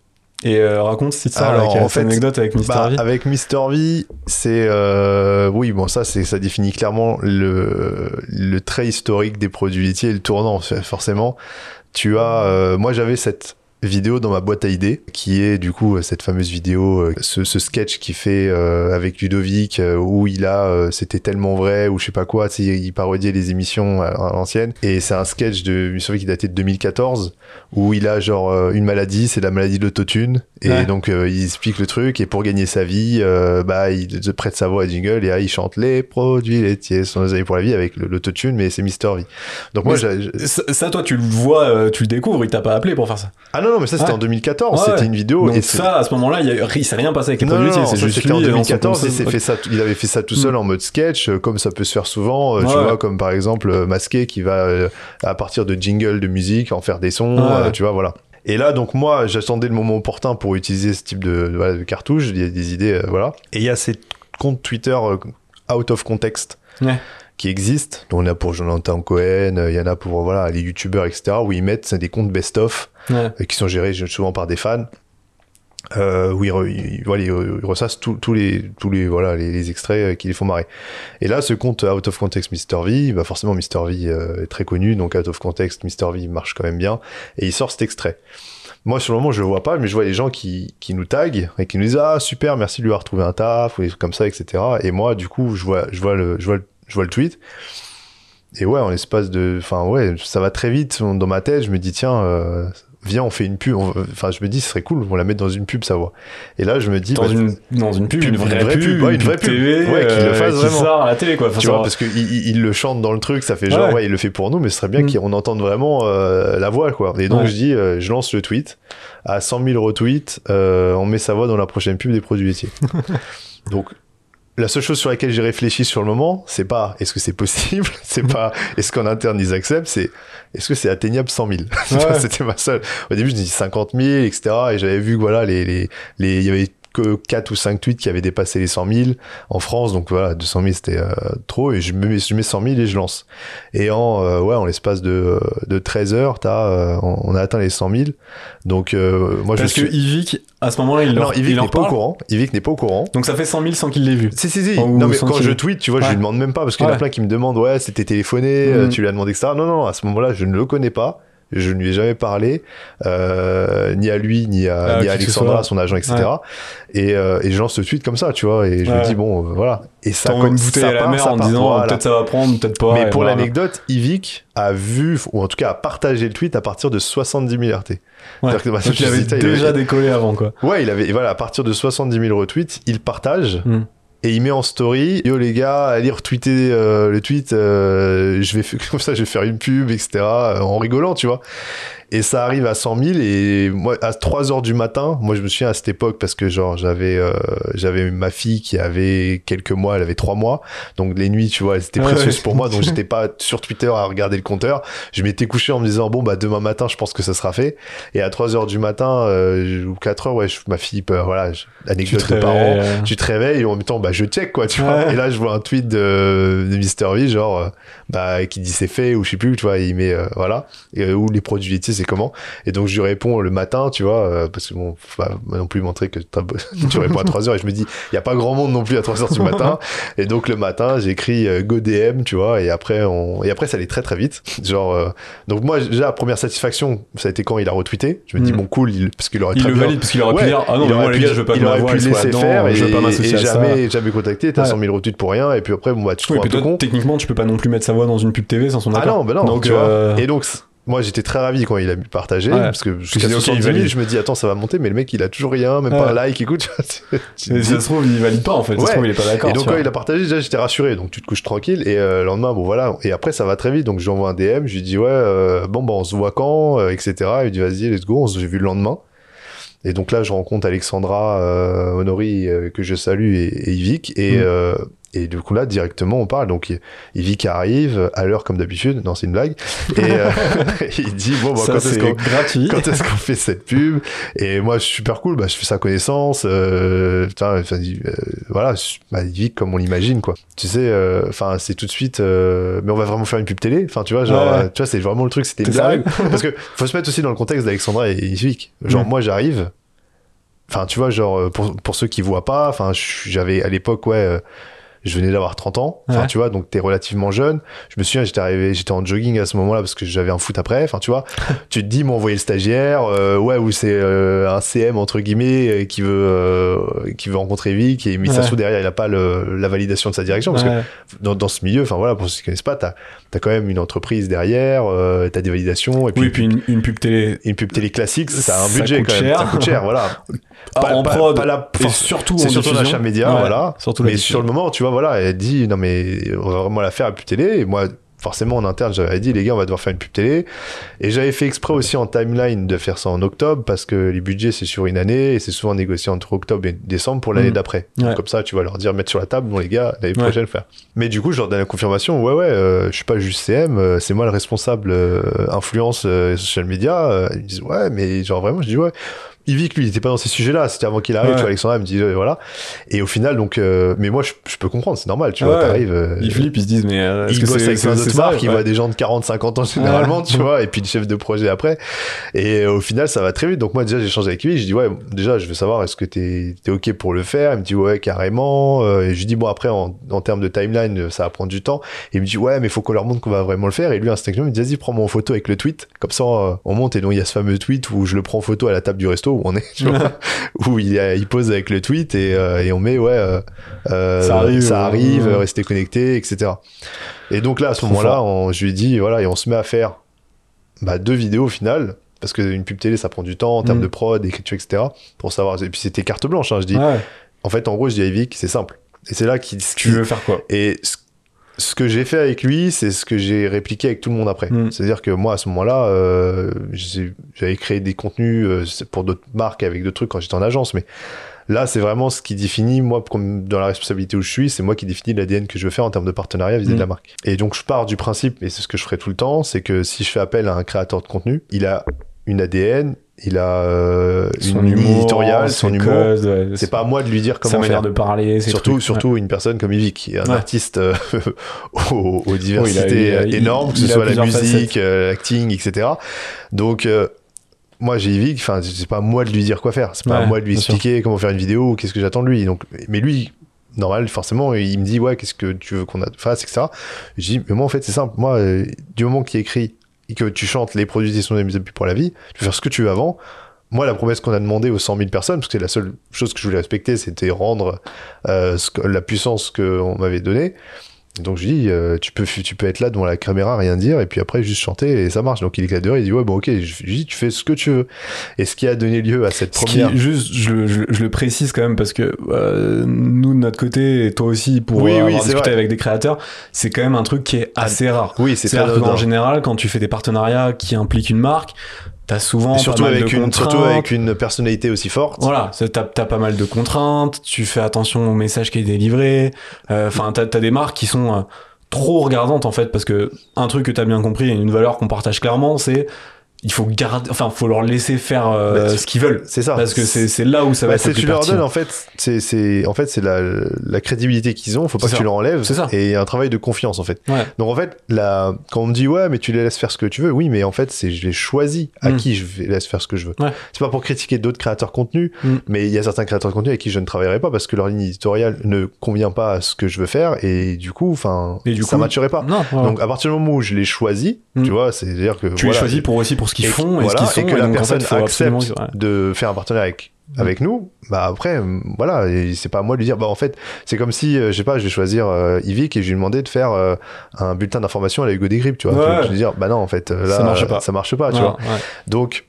Et euh, raconte cette histoire Alors, avec en fait, anecdote avec Mister Bah, V. avec Mister V, c'est euh, oui bon ça ça définit clairement le le trait historique des produits laitiers et le tournant forcément. Tu as euh, moi j'avais cette vidéo dans ma boîte à idées qui est du coup euh, cette fameuse vidéo euh, ce, ce sketch qu'il fait euh, avec Ludovic où il a c'était tellement vrai ou je sais pas quoi il parodiait les émissions à, à l'ancienne et c'est un sketch de V qui datait de 2014 où il a genre une maladie c'est la maladie de l'autotune et Ouais. donc euh, il explique le truc et pour gagner sa vie euh, bah il prête sa voix à jingle et là il chante les produits laitiers sont nos amis pour la vie avec l'autotune mais c'est Mister V donc moi Mais Ça, ça, toi, tu le vois, tu le découvres, il t'a pas appelé pour faire ça. ah non non mais ça c'était Ouais. en 2014 Ouais, c'était une vidéo Donc et ça, à ce moment-là, il s'est rien passé avec les non, produits non, c'est juste c'était en lui, euh, dans son 2014 et compte- c'est fait ça, il avait fait ça tout seul en mode sketch, euh, comme ça peut se faire souvent, euh, tu vois, comme par exemple euh, Masqué qui va, euh, à partir de jingle de musique, en faire des sons, euh, tu vois, voilà. Et là, donc moi, j'attendais le moment opportun pour utiliser ce type de, de, voilà, de cartouche, il y a des idées, euh, voilà. Et il y a ces comptes Twitter euh, out of context Ouais. Qui existent. Donc, en a pour Jonathan Cohen, euh, il y en a pour voilà, les youtubeurs, etc., où ils mettent des comptes best-of Ouais. euh, qui sont gérés souvent par des fans. Euh, où ils, re- ils- voilà, ils re- ils ressassent tous les, tous les, voilà, les, les extraits qui les font marrer. Et là, ce compte Out of Context Mr. V, bah forcément Mr. V est très connu, donc Out of Context Mr. V marche quand même bien, et il sort cet extrait. Moi, sur le moment, je le vois pas, mais je vois les gens qui, qui nous taguent et qui nous disent Ah, super, merci de lui avoir trouvé un taf, ou des trucs comme ça, etc. Et moi, du coup, je vois, je vois, le, je vois, le, je vois le tweet. Et ouais, en l'espace de. Enfin, ouais, ça va très vite dans ma tête. Je me dis, tiens, euh, viens, on fait une pub. On- Enfin, je me dis, ce serait cool, on la met dans une pub, ça va. Et là, je me dis, Dans, bah, une, dans une pub, une vraie, pub, ouais, une vraie pub. TV, Ouais, qu'il le euh, fasse qui vraiment. sort à la télé, quoi. Enfin, tu vois, va. parce qu'il il, il le chante dans le truc, ça fait genre, Ouais. ouais, il le fait pour nous, mais ce serait bien Mm. qu'on entende vraiment euh, la voix, quoi. Et donc, Ouais. je dis, euh, je lance le tweet. À 100 000 retweets, euh, on met sa voix dans la prochaine pub des produits laitiers. donc, la seule chose sur laquelle j'ai réfléchi sur le moment, c'est pas est-ce que c'est possible, c'est pas est-ce qu'en interne ils acceptent, c'est est-ce que c'est atteignable 100 000 Ouais. C'était ma seule. Au début, je dis 50 000, etc. Et j'avais vu que voilà, les, les, les, il y avait que 4 ou 5 tweets qui avaient dépassé les 100 000 en France. Donc voilà, 200 000 c'était euh, trop. Et je mets, je mets 100 000 et je lance. Et en, euh, ouais, en l'espace de, de 13 heures, t'as, euh, on, a atteint les 100 000. Donc, euh, moi, Parce je que suis. Yvick, à ce moment-là, il non, leur, Yvick il en n'est pas au courant. Yvick n'est pas au courant. Donc ça fait 100 000 sans qu'il l'ait vu. Si, si, si. Non, mais quand je tweet, tu vois, je Ouais. lui demande même pas parce qu'il y en a plein qui me demandent, ouais, c'était téléphoné, euh, Mhm. tu lui as demandé, etc. Non, non, à ce moment-là, je ne le connais pas. Je ne lui ai jamais parlé, euh, ni à lui, ni à, Ah, ni à Alexandra, son agent, etc. Et, euh, et je lance ce tweet comme ça, tu vois, et je Ouais. me dis, bon, euh, voilà. Et ça, comme une bouteille ça à la part, mer en part, disant voilà. peut-être ça va prendre, peut-être pas. Mais pour voilà. l'anecdote, Yvick a vu, ou en tout cas a partagé le tweet à partir de 70 000 RT. Ouais. C'est-à-dire que, bah, Donc il avait disais, il déjà avait- décollé avant, quoi. Ouais, il avait, et voilà, à partir de 70 000 retweets, il partage. Mm. Et il met en story yo les gars allez retweeter euh, le tweet euh, je vais comme ça je vais faire une pub etc en rigolant tu vois et ça arrive à 100 000 et moi à 3 heures du matin moi je me souviens à cette époque parce que genre j'avais euh, j'avais ma fille qui avait quelques mois elle avait 3 mois. Donc les nuits tu vois elles étaient précieuses ouais. pour moi. Donc j'étais pas sur Twitter à regarder le compteur. Je m'étais couché en me disant bon bah demain matin je pense que ça sera fait. Et à 3 heures du matin euh, ou 4 heures ouais je- ma fille peut, voilà je- Tu anecdote te de parents. euh, tu te réveilles et en même temps bah je check quoi tu vois. Et là je vois un tweet de, de Mister V genre euh, bah qui dit c'est fait ou je sais plus tu vois. Il met voilà. Et, où les produits laitiers c'est comment et donc je lui réponds le matin tu vois euh, parce que bon faut pas non plus montrer que tu réponds à 3 heures et je me dis il y a pas grand monde non plus à 3 heures du matin et donc le matin j'écris euh, go DM tu vois et après on et après ça allait très très vite genre euh, donc moi déjà la première satisfaction ça a été quand il a retweeté je me dis Mm. bon cool il- parce qu'il aurait Il très le bien valide parce qu'il aurait Ouais, pu dire Ah non, il mais moi aurait les pu- gars, je veux pas que il ma aurait voix laisser faire et, je veux pas et m'associer à ça. jamais, jamais contacté, t'as Ouais. 100 000 retweets pour rien, et puis après, bon, bah, tu Oui, trouves peu con. techniquement, tu peux pas non plus mettre sa voix dans une pub TV sans son Ah accord. non, bah non, Donc, tu vois. Et donc, moi, j'étais très ravi quand il a partagé, Ouais. parce que jusqu'à dis, ok, 70 il 000, valide. je me dis, attends, ça va monter, mais le mec, il a toujours rien, même Ouais. pas un like, écoute. tu dis- ça se trouve, il valide pas en fait. Ça se trouve, il est pas d'accord. et donc quand il a partagé, déjà j'étais rassuré, donc tu te couches tranquille et euh, le lendemain bon voilà et après ça va très vite donc je lui envoie un DM, je lui dis ouais euh, bon bah on se voit quand euh, etc. Il me dit vas-y let's go, on se j'ai vu le lendemain. Et donc là je rencontre Alexandra euh, Honori euh, que je salue et, et Yvick et Mm. Et du coup là directement on parle. Donc Y- Yvick arrive à l'heure comme d'habitude, non c'est une blague. Et euh, il dit bon bah, Ça, quand est-ce qu'on gratuit. quand est-ce qu'on fait cette pub? Et moi je suis super cool. Bah je fais sa connaissance euh, putain, enfin, euh, voilà bah, comme on l'imagine quoi. Tu sais euh, enfin c'est tout de suite mais on va vraiment faire une pub télé. Enfin tu vois genre Ouais. tu vois c'est vraiment le truc c'était blague. parce que faut se mettre aussi dans le contexte d'Alexandra et Yvick genre Mm. moi j'arrive. Enfin tu vois genre pour, pour ceux qui voient pas enfin j'avais à l'époque ouais je venais d'avoir 30 ans, enfin Ouais. tu vois, donc t'es relativement jeune. Je me souviens, j'étais arrivé, j'étais en jogging à ce moment-là parce que j'avais un foot après, enfin tu vois. tu te dis, m'ont envoyé le stagiaire, euh, ouais, ou c'est euh, un CM entre guillemets euh, qui veut euh, qui veut rencontrer Vic, et mais ça Ouais. trouve derrière il a pas le, la validation de sa direction parce Ouais. que dans, dans ce milieu, enfin voilà, pour ceux qui connaissent pas, t'as as quand même une entreprise derrière, euh, t'as des validations et puis, Oui, puis une, une pub télé une pub télé classique, ça a un Ça budget quand même, cher. ça coûte cher, voilà. Ah, en pas- prod pas la- et surtout C'est surtout l'achat média, voilà. Surtout mais sur le moment, tu vois, voilà, elle dit non mais on va vraiment la faire à pub télé. Et moi, forcément en interne, j'avais dit les gars, on va devoir faire une pub télé. Et j'avais fait exprès aussi en timeline de faire ça en octobre parce que les budgets c'est sur une année et c'est souvent négocié entre octobre et décembre pour l'année Mm. d'après. Ouais. Comme ça, tu vas leur dire mettre sur la table, bon les gars, l'année Ouais. prochaine faire. Mais du coup, je leur donne la confirmation. Ouais ouais, euh, je suis pas juste CM, euh, c'est moi le responsable euh, influence euh, social media. Euh, ils disent ouais, mais genre vraiment, je dis ouais. Yvick, lui, il était pas dans ces sujets-là. C'était avant qu'il arrive. Ouais. Tu vois, Alexandra me dit euh, voilà. Et au final, donc, euh, mais moi, je, je peux comprendre, c'est normal. Tu vois, Ouais. t'arrives. euh, Ils flippent, ils se disent, mais euh, est-ce il que bosse c'est avec plein d'autres marques, il Ouais. voit des gens de 40-50 ans généralement, tu vois, et puis le chef de projet après. Et euh, au final, ça va très vite. Donc moi, déjà, j'ai échangé avec lui. Je dis, ouais, déjà, je veux savoir, est-ce que t'es es OK pour le faire? Il me dit, ouais, carrément. Euh, Et je lui dis, bon, après, en, en termes de timeline, ça va prendre du temps. Et il me dit, ouais, mais il faut qu'on leur montre qu'on va vraiment le faire. Et lui, instinctivement, il me dit, vas-y, prends-moi en photo avec le tweet. Comme ça, on monte. Et donc, il y a ce fameux tweet où je le prends en photo à la table du resto où on est, tu vois, où il, pose avec le tweet et, euh, et on met, ouais, euh, euh, Ça arrive, ça arrive, Ouais. restez connectés, etc. Et donc là, à ce moment-là, je lui ai dit, voilà, et on se met à faire bah, deux vidéos au final, parce qu'une pub télé, ça prend du temps en termes Mm. de prod, d'écriture, etc. Pour savoir. Et puis c'était carte blanche, hein, je dis. Ouais. En fait, en gros, je dis à c'est simple. Et c'est là qu'il. Tu veux faire quoi? Et ce, ce que j'ai fait avec lui, c'est ce que j'ai répliqué avec tout le monde après. Mm. C'est-à-dire que moi, à ce moment-là, euh, j'avais créé des contenus euh, pour d'autres marques avec d'autres trucs quand j'étais en agence, mais là, c'est vraiment ce qui définit, moi, comme dans la responsabilité où je suis, c'est moi qui définis l'ADN que je veux faire en termes de partenariat vis-à-vis Mm. de la marque. Et donc, je pars du principe, et c'est ce que je ferai tout le temps, c'est que si je fais appel à un créateur de contenu, il a une ADN, il a euh, Son une humour, éditoriale, son humour. C'est pas à moi de lui dire sa comment manière faire. de parler, Surtout, trucs. surtout une personne comme Yvick, qui est un Ouais. artiste euh, aux, aux diversités Oh, il a- il a- énormes, que ce soit la musique, euh, l'acting, etc. Donc, euh, moi, j'ai Yvick, enfin, c'est pas à moi de lui dire quoi faire. C'est pas à moi de lui sûr. expliquer comment faire une vidéo ou qu'est-ce que j'attends de lui. Donc, mais lui, normal, forcément, il me dit, ouais, qu'est-ce que tu veux qu'on fasse, etc. Je dis, mais moi, en fait, c'est simple. Moi, du moment qu'il écrit et que tu chantes les produits et son amis pour la vie, tu peux faire ce que tu veux avant. Moi, la promesse qu'on a demandé aux 100 000 personnes, parce que c'est la seule chose que je voulais respecter, c'était rendre euh, que- la puissance qu'on m'avait donnée. Donc je lui dis, euh, tu, peux, tu peux être là devant la caméra, rien dire, et puis après juste chanter, et ça marche. Donc il éclate dehors, il dit, ouais, bon, ok, je dis, tu fais ce que tu veux. Et ce qui a donné lieu à cette Ce qui, première. juste, je, le- je- je le précise quand même parce que euh, nous de notre côté et toi aussi pour Oui, euh, oui, avoir c'est discuté vrai. avec des créateurs, c'est quand même un truc qui est assez rare. Oui, c'est très qu'en anodin. général, quand tu fais des partenariats qui impliquent une marque, t'as souvent Et surtout pas mal avec, de une, contraintes. surtout avec une personnalité aussi forte. Voilà, t'as pas mal de contraintes, tu fais attention au message qui est délivré. euh, Enfin, t'as as des marques qui sont euh, trop regardantes en fait, parce que un truc que t'as bien compris et une valeur qu'on partage clairement, c'est il faut garder, enfin, faut leur laisser faire euh, Bah, ce qu'ils veulent, C'est ça. parce que c'est là où ça va Bah, être le plus tu leur donnes en fait, c'est c'est en fait c'est la, la crédibilité qu'ils ont. Faut pas que ça. tu leur enlèves. Ça. Et un travail de confiance en fait. Ouais. Donc en fait, la, quand on me dit ouais, mais tu les laisses faire ce que tu veux, oui, mais en fait, c'est je les choisis à Mm. qui je vais- laisse faire ce que je veux. Ouais. C'est pas pour critiquer d'autres créateurs de contenu, Mm. mais il y a certains créateurs de contenu avec qui je ne travaillerai pas parce que leur ligne éditoriale ne convient pas à ce que je veux faire et du coup, enfin, ça coup- matcherait pas. Non, ouais. Donc à partir du moment où je les choisis, Mm. tu vois, c'est à dire que tu voilà, les choisis pour aussi pour ce qu'ils font et voilà, ce qu'ils sont, et que la donc, en fait, personne accepte absolument- de faire un partenariat avec avec nous, bah après, euh, voilà, c'est pas à moi de lui dire, bah en fait, c'est comme si, euh, je sais pas, je vais choisir euh, Yvick et je lui demandais de faire euh, un bulletin d'information à la Hugo Décrypte, tu vois. Ouais. Je vais lui dire, bah non, en fait, euh, là, Ça marche pas. Ça marche pas, tu vois. ouais. Donc,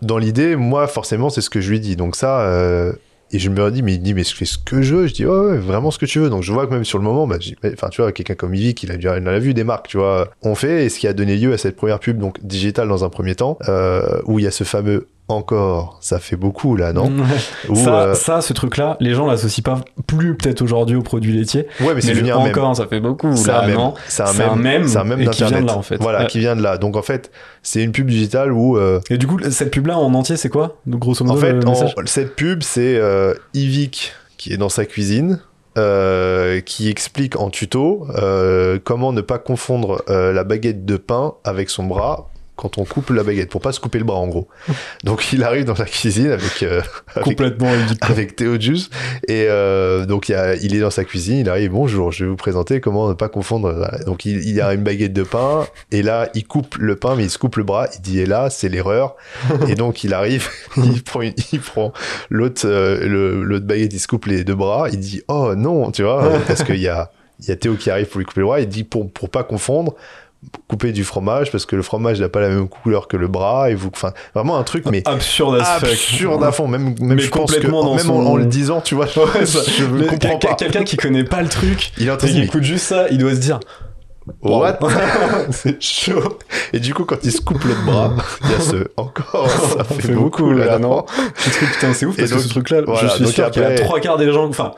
dans l'idée, moi, forcément, c'est ce que je lui dis. Donc ça, et je me dis, mais il dit, mais je fais ce que je veux. Je dis, ouais, vraiment ce que tu veux. Donc je vois que même sur le moment, bah, enfin, tu vois, quelqu'un comme Yvick, il a, déjà- il a vu des marques, tu vois. On fait, et ce qui a donné lieu à cette première pub, donc digitale dans un premier temps, euh, où il y a ce fameux encore, ça fait beaucoup là, non ça, euh, ça, ce truc-là, les gens l'associent pas plus peut-être aujourd'hui aux produits laitiers. Ouais, mais c'est devenu le un encore, ça fait beaucoup. C'est là, un non C'est un mème C'est un mème et qui vient de là, en fait. Voilà, Ouais. qui vient de là. Donc en fait, c'est une pub digitale où euh, Et du coup, cette pub-là en entier, c'est quoi Donc, Grosso En modo, fait, le en- message? cette pub, c'est euh, Yvick qui est dans sa cuisine, euh, qui explique en tuto euh, comment ne pas confondre euh, la baguette de pain avec son bras quand on coupe la baguette, pour pas se couper le bras en gros. Donc il arrive dans sa cuisine avec, euh, avec complètement avec Théo Juice. Et euh, donc, il, y a- il est dans sa cuisine, il arrive, bonjour, je vais vous présenter comment ne pas confondre. Donc, il, a une baguette de pain, et là, il coupe le pain, mais il se coupe le bras, il dit, et là, c'est l'erreur. et donc, il arrive, il prend, une- il prend l'autre, euh, l'autre baguette, il se coupe les deux bras, il dit, oh non, tu vois, parce qu'il y a, il y a Théo qui arrive pour lui couper le bras, il dit, pour, pour pas confondre, couper du fromage, parce que le fromage n'a pas la même couleur que le bras, et vous, enfin, vraiment un truc, mais Absurde as fuck. absurde à fond. Même même Mais je pense que complètement dans même son- en, en le disant tu vois Ouais, ça- je Mais comprends pas. Quelqu'un qui connaît pas le truc, il est en et train de qui dire écoute juste ça, il doit se dire what? C'est chaud. et du coup quand il se coupe l'autre bras il y a ce encore ça fait beaucoup là non Ce truc, putain, c'est ouf parce donc, que ce truc-là, voilà, je suis sûr qu'il y a trois quarts des gens, enfin,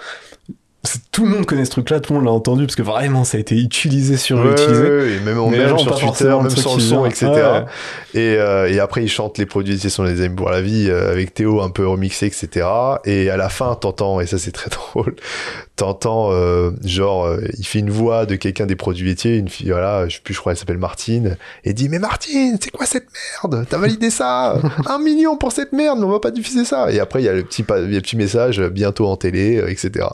tout le monde connaît ce truc-là, tout le monde l'a entendu parce que vraiment ça a été utilisé, sur Ouais, utilisé. ouais, ouais, et même, les même sur Twitter, même sur le son, etc. Ouais. Et, euh, et après, il chante les produits laitiers sont les amis pour la vie euh, avec Théo un peu remixé, etc. Et à la fin, t'entends, et ça c'est très drôle, t'entends euh, genre, euh, il fait une voix de quelqu'un des produits laitiers, une fille, voilà, je sais plus, je crois, elle s'appelle Martine, et dit mais Martine, c'est quoi cette merde? T'as validé ça? Un million pour cette merde, mais on va pas diffuser ça. Et après, il y a le petit, pa- il y a le petit message, bientôt en télé, euh, etc.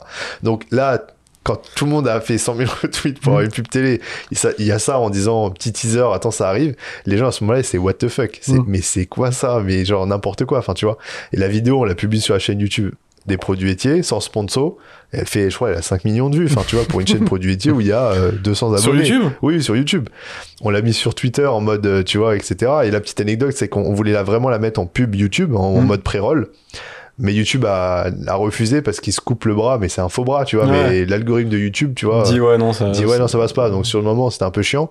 Donc là, quand tout le monde a fait 100 000 retweets pour avoir une pub télé, il y a ça en disant petit teaser, attends, ça arrive. Les gens à ce moment-là, c'est what the fuck. Mm. Mais c'est quoi ça? Mais genre n'importe quoi. Enfin, tu vois. Et la vidéo, on l'a publie sur la chaîne YouTube des produits laitiers, sans sponsor. Elle fait, je crois, elle a 5 millions de vues. Enfin, tu vois, pour une chaîne produits laitiers où il y a euh, 200 abonnés. Sur YouTube Oui, sur YouTube. On l'a mis sur Twitter en mode, euh, tu vois, etc. Et la petite anecdote, c'est qu'on on voulait la, vraiment la mettre en pub YouTube, en, en Mm. mode pré-roll. Mais YouTube a, a refusé parce qu'il se coupe le bras, mais c'est un faux bras, tu vois. Ouais. Mais l'algorithme de YouTube, tu vois, Dis ouais, non, ça. dit ouais, non, ça passe pas. Donc sur le moment, c'était un peu chiant.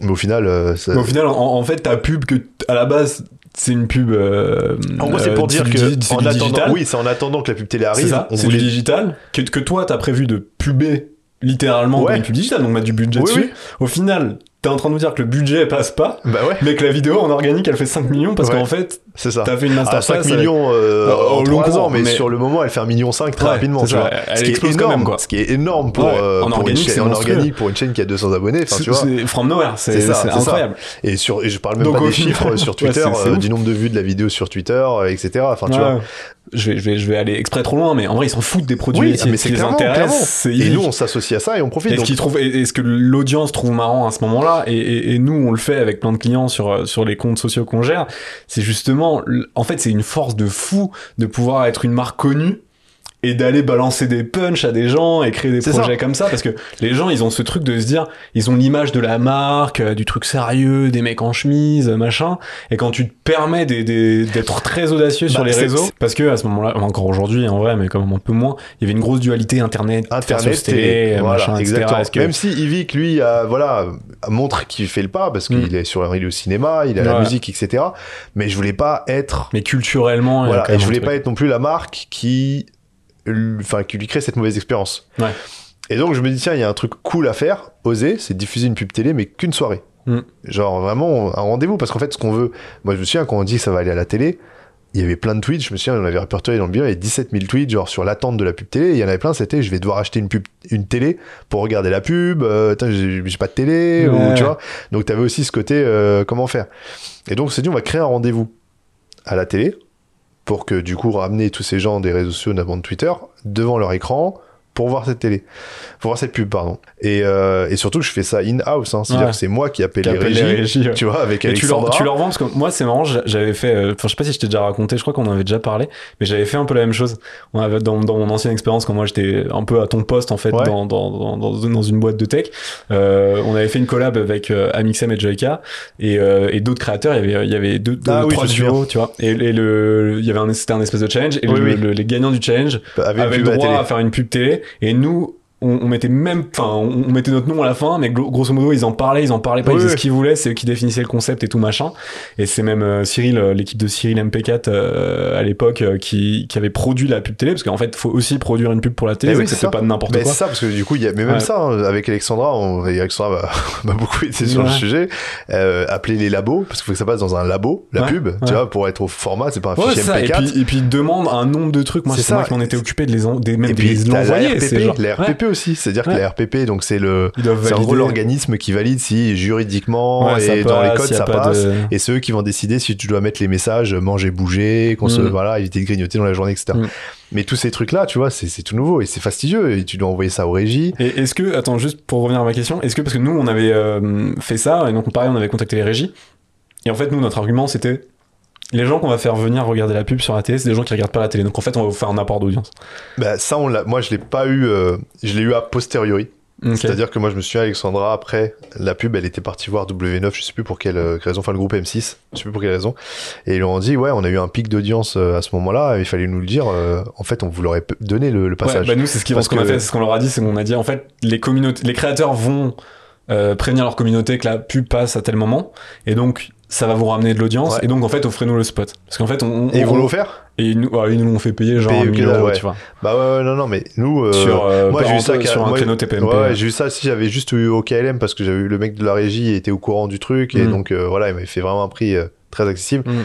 Mais au final, euh, ça- Mais au final, en, en fait, ta pub, que à la base, c'est une pub. euh, en gros, c'est euh, pour dire du- que c'est en attendant, digital. oui, c'est en attendant que la pub télé c'est arrive. ça, c'est voulait du digital. Que, que toi, t'as prévu de puber littéralement Ouais. comme une pub digitale, donc mettre du budget Oui, dessus. oui. Au final, t'es en train de nous dire que le budget passe pas, Bah ouais, mais que la vidéo en organique, elle fait 5 millions parce Ouais. qu'en fait, c'est ça. t'as fait une À masterclass. 5 millions euh, en au long 3 ans, cours, mais, mais- sur le moment, elle fait un million 5 très Ouais, rapidement. tu vois. elle ce, qui est explose quand même, quoi. ce qui est énorme pour, Ouais, euh, en pour organique, une chaîne, en organique pour une chaîne qui a 200 abonnés. Enfin, c'est tu vois. from nowhere, c'est C'est ça, incroyable. Et, sur, et je parle même Donc, pas des chiffres sur Twitter, euh, du nombre de vues de la vidéo sur Twitter, euh, etc. Enfin, tu vois. Je vais, je, vais, je vais aller exprès trop loin, mais en vrai, ils s'en foutent des produits Oui, mais qui les clairement, intéresse, clairement. c'est Et nous, on s'associe à ça et on profite. Et ce donc- qu'ils trouvent, et, et ce que l'audience trouve marrant à ce moment-là, et, nous on le fait avec plein de clients sur sur les comptes sociaux qu'on gère, c'est justement, en fait, c'est une force de fou de pouvoir être une marque connue et d'aller balancer des punchs à des gens et créer des projets ça. comme ça parce que les gens ils ont ce truc de se dire ils ont l'image de la marque euh, du truc sérieux des mecs en chemise machin et quand tu te permets d'être très audacieux sur Bah, les c'est- réseaux parce que à ce moment-là encore aujourd'hui en vrai mais même un peu moins il y avait une grosse dualité internet Internet, télé voilà, machin etc. exactement. Que- Même si Yvick, lui, a, voilà, montre qu'il fait le pas parce qu'il Mm. est sur, il est au cinéma, il a la Ouais. musique, etc. Mais je voulais pas être, mais culturellement voilà, et je voulais pas être non plus la marque qui, enfin, qui lui crée cette mauvaise expérience. Ouais. Et donc je me dis tiens, il y a un truc cool à faire, oser, c'est diffuser une pub télé, mais qu'une soirée. Mm. Genre vraiment un rendez-vous parce qu'en fait, ce qu'on veut, moi je me souviens quand on dit que ça va aller à la télé. Il y avait plein de tweets, je me souviens, on avait répertorié dans le bilan, il y avait 17 000 tweets, genre sur l'attente de la pub télé. Et il y en avait plein, c'était je vais devoir acheter une pub, une télé pour regarder la pub, euh, j'ai pas de télé, ou tu vois. Donc t'avais aussi ce côté euh, comment faire. Et donc on s'est dit, on va créer un rendez-vous à la télé pour que du coup ramener tous ces gens des réseaux sociaux, notamment Twitter, devant leur écran pour voir cette télé, pour voir cette pub, pardon. Et, euh, et surtout je fais ça in-house, hein, c'est-à-dire Ouais. que c'est moi qui appelle Qui les appelle régies, les régies, ouais. tu vois, avec Et tu leur, Alexandra. tu leur vends parce que moi c'est marrant j'a- j'avais fait euh, enfin je sais pas si je t'ai déjà raconté je crois qu'on en avait déjà parlé mais j'avais fait un peu la même chose on avait dans, dans mon ancienne expérience quand moi j'étais un peu à ton poste en fait Ouais. dans, dans, dans, une boîte de tech euh, on avait fait une collab avec euh, Amixem et Joyka et, euh, et d'autres créateurs il y avait il y avait deux, deux Ah oui, trois duos tu vois et, et le il y avait un c'était un espèce de challenge et Oui, le- oui. le- les gagnants du challenge avaient pub le droit à faire une pub télé et nous on, on mettait même enfin on, on mettait notre nom à la fin mais glo- grosso modo ils en parlaient ils en parlaient pas Oui, ils faisaient oui. ce qu'ils voulaient c'est eux qui définissaient le concept et tout machin et c'est même euh, Cyril euh, l'équipe de Cyril MP4 euh, à l'époque euh, qui, qui avait produit la pub télé parce qu'en fait faut aussi produire une pub pour la télé Mais oui, c'est pas de n'importe quoi c'est ça, parce que du coup, il y a, mais même Ouais. ça, hein, avec Alexandra, on, et Alexandra m'a- m'a beaucoup aidé sur le sujet, euh, appeler les labos, parce qu'il faut que ça passe dans un labo, la Ouais, pub, tu vois, pour être au format, c'est pas un fichier c'est ça. Et MP4. puis, et puis, il demande un nombre de trucs. Moi, C'est moi ça. qui m'en étais occupé de les, en- des, même et puis, la l'envoyer. La RPP. Aussi, c'est-à-dire que la RPP, donc c'est le, c'est en gros l'organisme qui valide si juridiquement Ouais, et dans les codes ça pas passe. de- Et c'est eux qui vont décider si tu dois mettre les messages manger, bouger, qu'on se, Mm. voilà, éviter de grignoter dans la journée, etc. Mm. Mais tous ces trucs-là, tu vois, c'est c'est tout nouveau et c'est fastidieux et tu dois envoyer ça aux régies. Et est-ce que, attends, juste pour revenir à ma question, est-ce que parce que nous, on avait euh, fait ça, et donc pareil, on avait contacté les régies, et en fait, nous, notre argument, c'était les gens qu'on va faire venir regarder la pub sur la télé, c'est des gens qui regardent pas la télé. Donc en fait, on va vous faire un apport d'audience. Bah, ça, on l'a, moi, je l'ai pas eu, euh, je l'ai eu a posteriori. Ok. C'est-à-dire que moi, je me souviens, Alexandra, après la pub, elle était partie voir W9, je sais plus pour quelle euh, raison, enfin le groupe M6, je sais plus pour quelle raison. Et ils lui ont dit, ouais, on a eu un pic d'audience euh, à ce moment-là, il fallait nous le dire. euh, en fait, on vous l'aurait p- donné le, le Ouais, passage. bah nous, c'est ce qu'ils- Parce ce qu'on a que- fait, c'est ce qu'on leur a dit, c'est qu'on a dit, en fait, les communautés, les créateurs vont euh, prévenir leur communauté que la pub passe à tel moment, et donc ça va vous ramener de l'audience, Ouais. et donc en fait, offrez-nous le spot. Parce qu'en fait, on, Et ils on- vont l'offert et ils nous, ouais, ils nous l'ont fait payer genre Payer 1000 que dalle, euros, ouais. tu vois. Bah ouais, ouais, non, non, mais nous. euh, sur, euh, moi, j'ai eu ça sur un créneau TPMP. Ouais, j'ai eu ça si j'avais juste eu au KLM parce que j'avais eu le mec de la régie était au courant du truc et Mm. donc euh, voilà, il m'avait fait vraiment un prix euh, très accessible. Mm.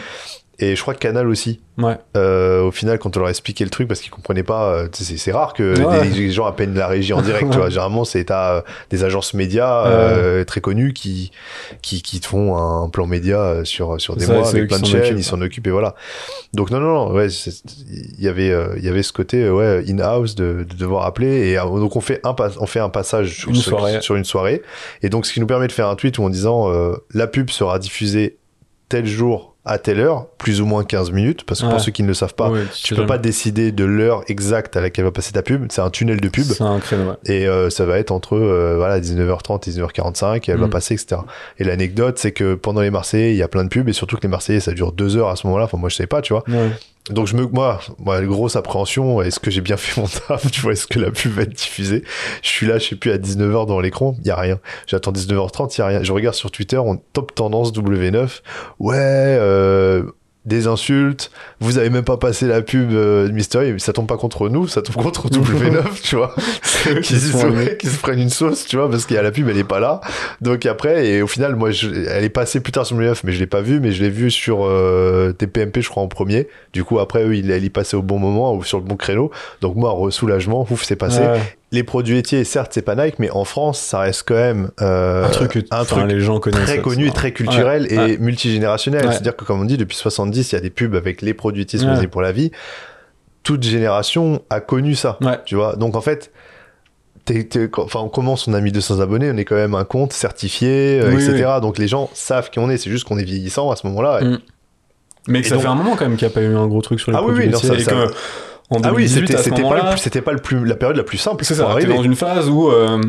Et je crois que Canal aussi. Ouais. Euh, au final, quand on leur a expliqué le truc, parce qu'ils comprenaient pas, euh, c'est rare que Ouais. des, des gens appellent la régie en direct. tu vois, généralement, c'est t'as euh, des agences médias euh, très connues qui, qui qui te font un plan média sur sur des Ça, mois avec plein de chaînes, occupent. ils s'en occupent et voilà. Donc non non non, ouais, il y avait il y avait ce côté ouais in house de, de devoir appeler et donc on fait un pas- on fait un passage sur, Une soirée. sur une soirée et donc ce qui nous permet de faire un tweet où en disant la pub sera diffusée tel jour à telle heure, plus ou moins 15 minutes, parce que Ouais. pour ceux qui ne le savent pas, Ouais, tu peux pas décider de l'heure exacte à laquelle va passer ta pub. C'est un tunnel de pub. C'est un créneau, ouais. Et euh, ça va être entre euh, voilà 19h30 et 19h45 et elle va Mm. passer etc. Et l'anecdote c'est que pendant les Marseillais il y a plein de pubs et surtout que les Marseillais ça dure deux heures à ce moment-là. Enfin moi je savais pas tu vois. Donc je me moi moi grosse appréhension est-ce que j'ai bien fait mon taf tu vois est-ce que la pub va être diffusée? Je suis là je sais plus à 19h dans l'écran il a rien. J'attends 19h30 il a rien. Je regarde sur Twitter on top tendance W9 ouais euh, des insultes, vous avez même pas passé la pub euh, Mystery, mais ça tombe pas contre nous, ça tombe contre W9, tu vois qui, se, sont ouais, qui se prennent une sauce, tu vois, parce qu'il y a la pub, elle est pas là. Donc après, et au final, moi, je- elle est passée plus tard sur le 9, mais je l'ai pas vue, mais je l'ai vue sur euh, TPMP, je crois, en premier. Du coup, après, eux, elle y passait au bon moment ou sur le bon créneau. Donc moi, soulagement, ouf, c'est passé. Ouais. Les produits laitiers, certes, c'est pas Nike, mais en France, ça reste quand même euh, un truc que un enfin, truc les gens connaissent. très connu ça. et très culturel Ouais, et ouais. multigénérationnel. Ouais. C'est-à-dire que, comme on dit, depuis 70, il y a des pubs avec les produits laitiers Ouais. ouais. pour la vie. Toute génération a connu ça. Ouais. Tu vois, donc en fait, t'es- t'es- quand- enfin, on commence, on a mis 200 abonnés, on est quand même un compte certifié, euh, Oui, etc. Donc les gens savent qui on est, c'est juste qu'on est vieillissant à ce moment-là. Mm. Mais que Et ça donc- fait un moment quand même qu'il n'y a pas eu un gros truc sur les Ah oui, produits oui, non, laitiers ça- et ça- que, en Ah oui, 2018 c'était pas, le moment-là. plus- c'était pas le plus, la période la plus simple. C'est ça, t'es dans une phase où euh,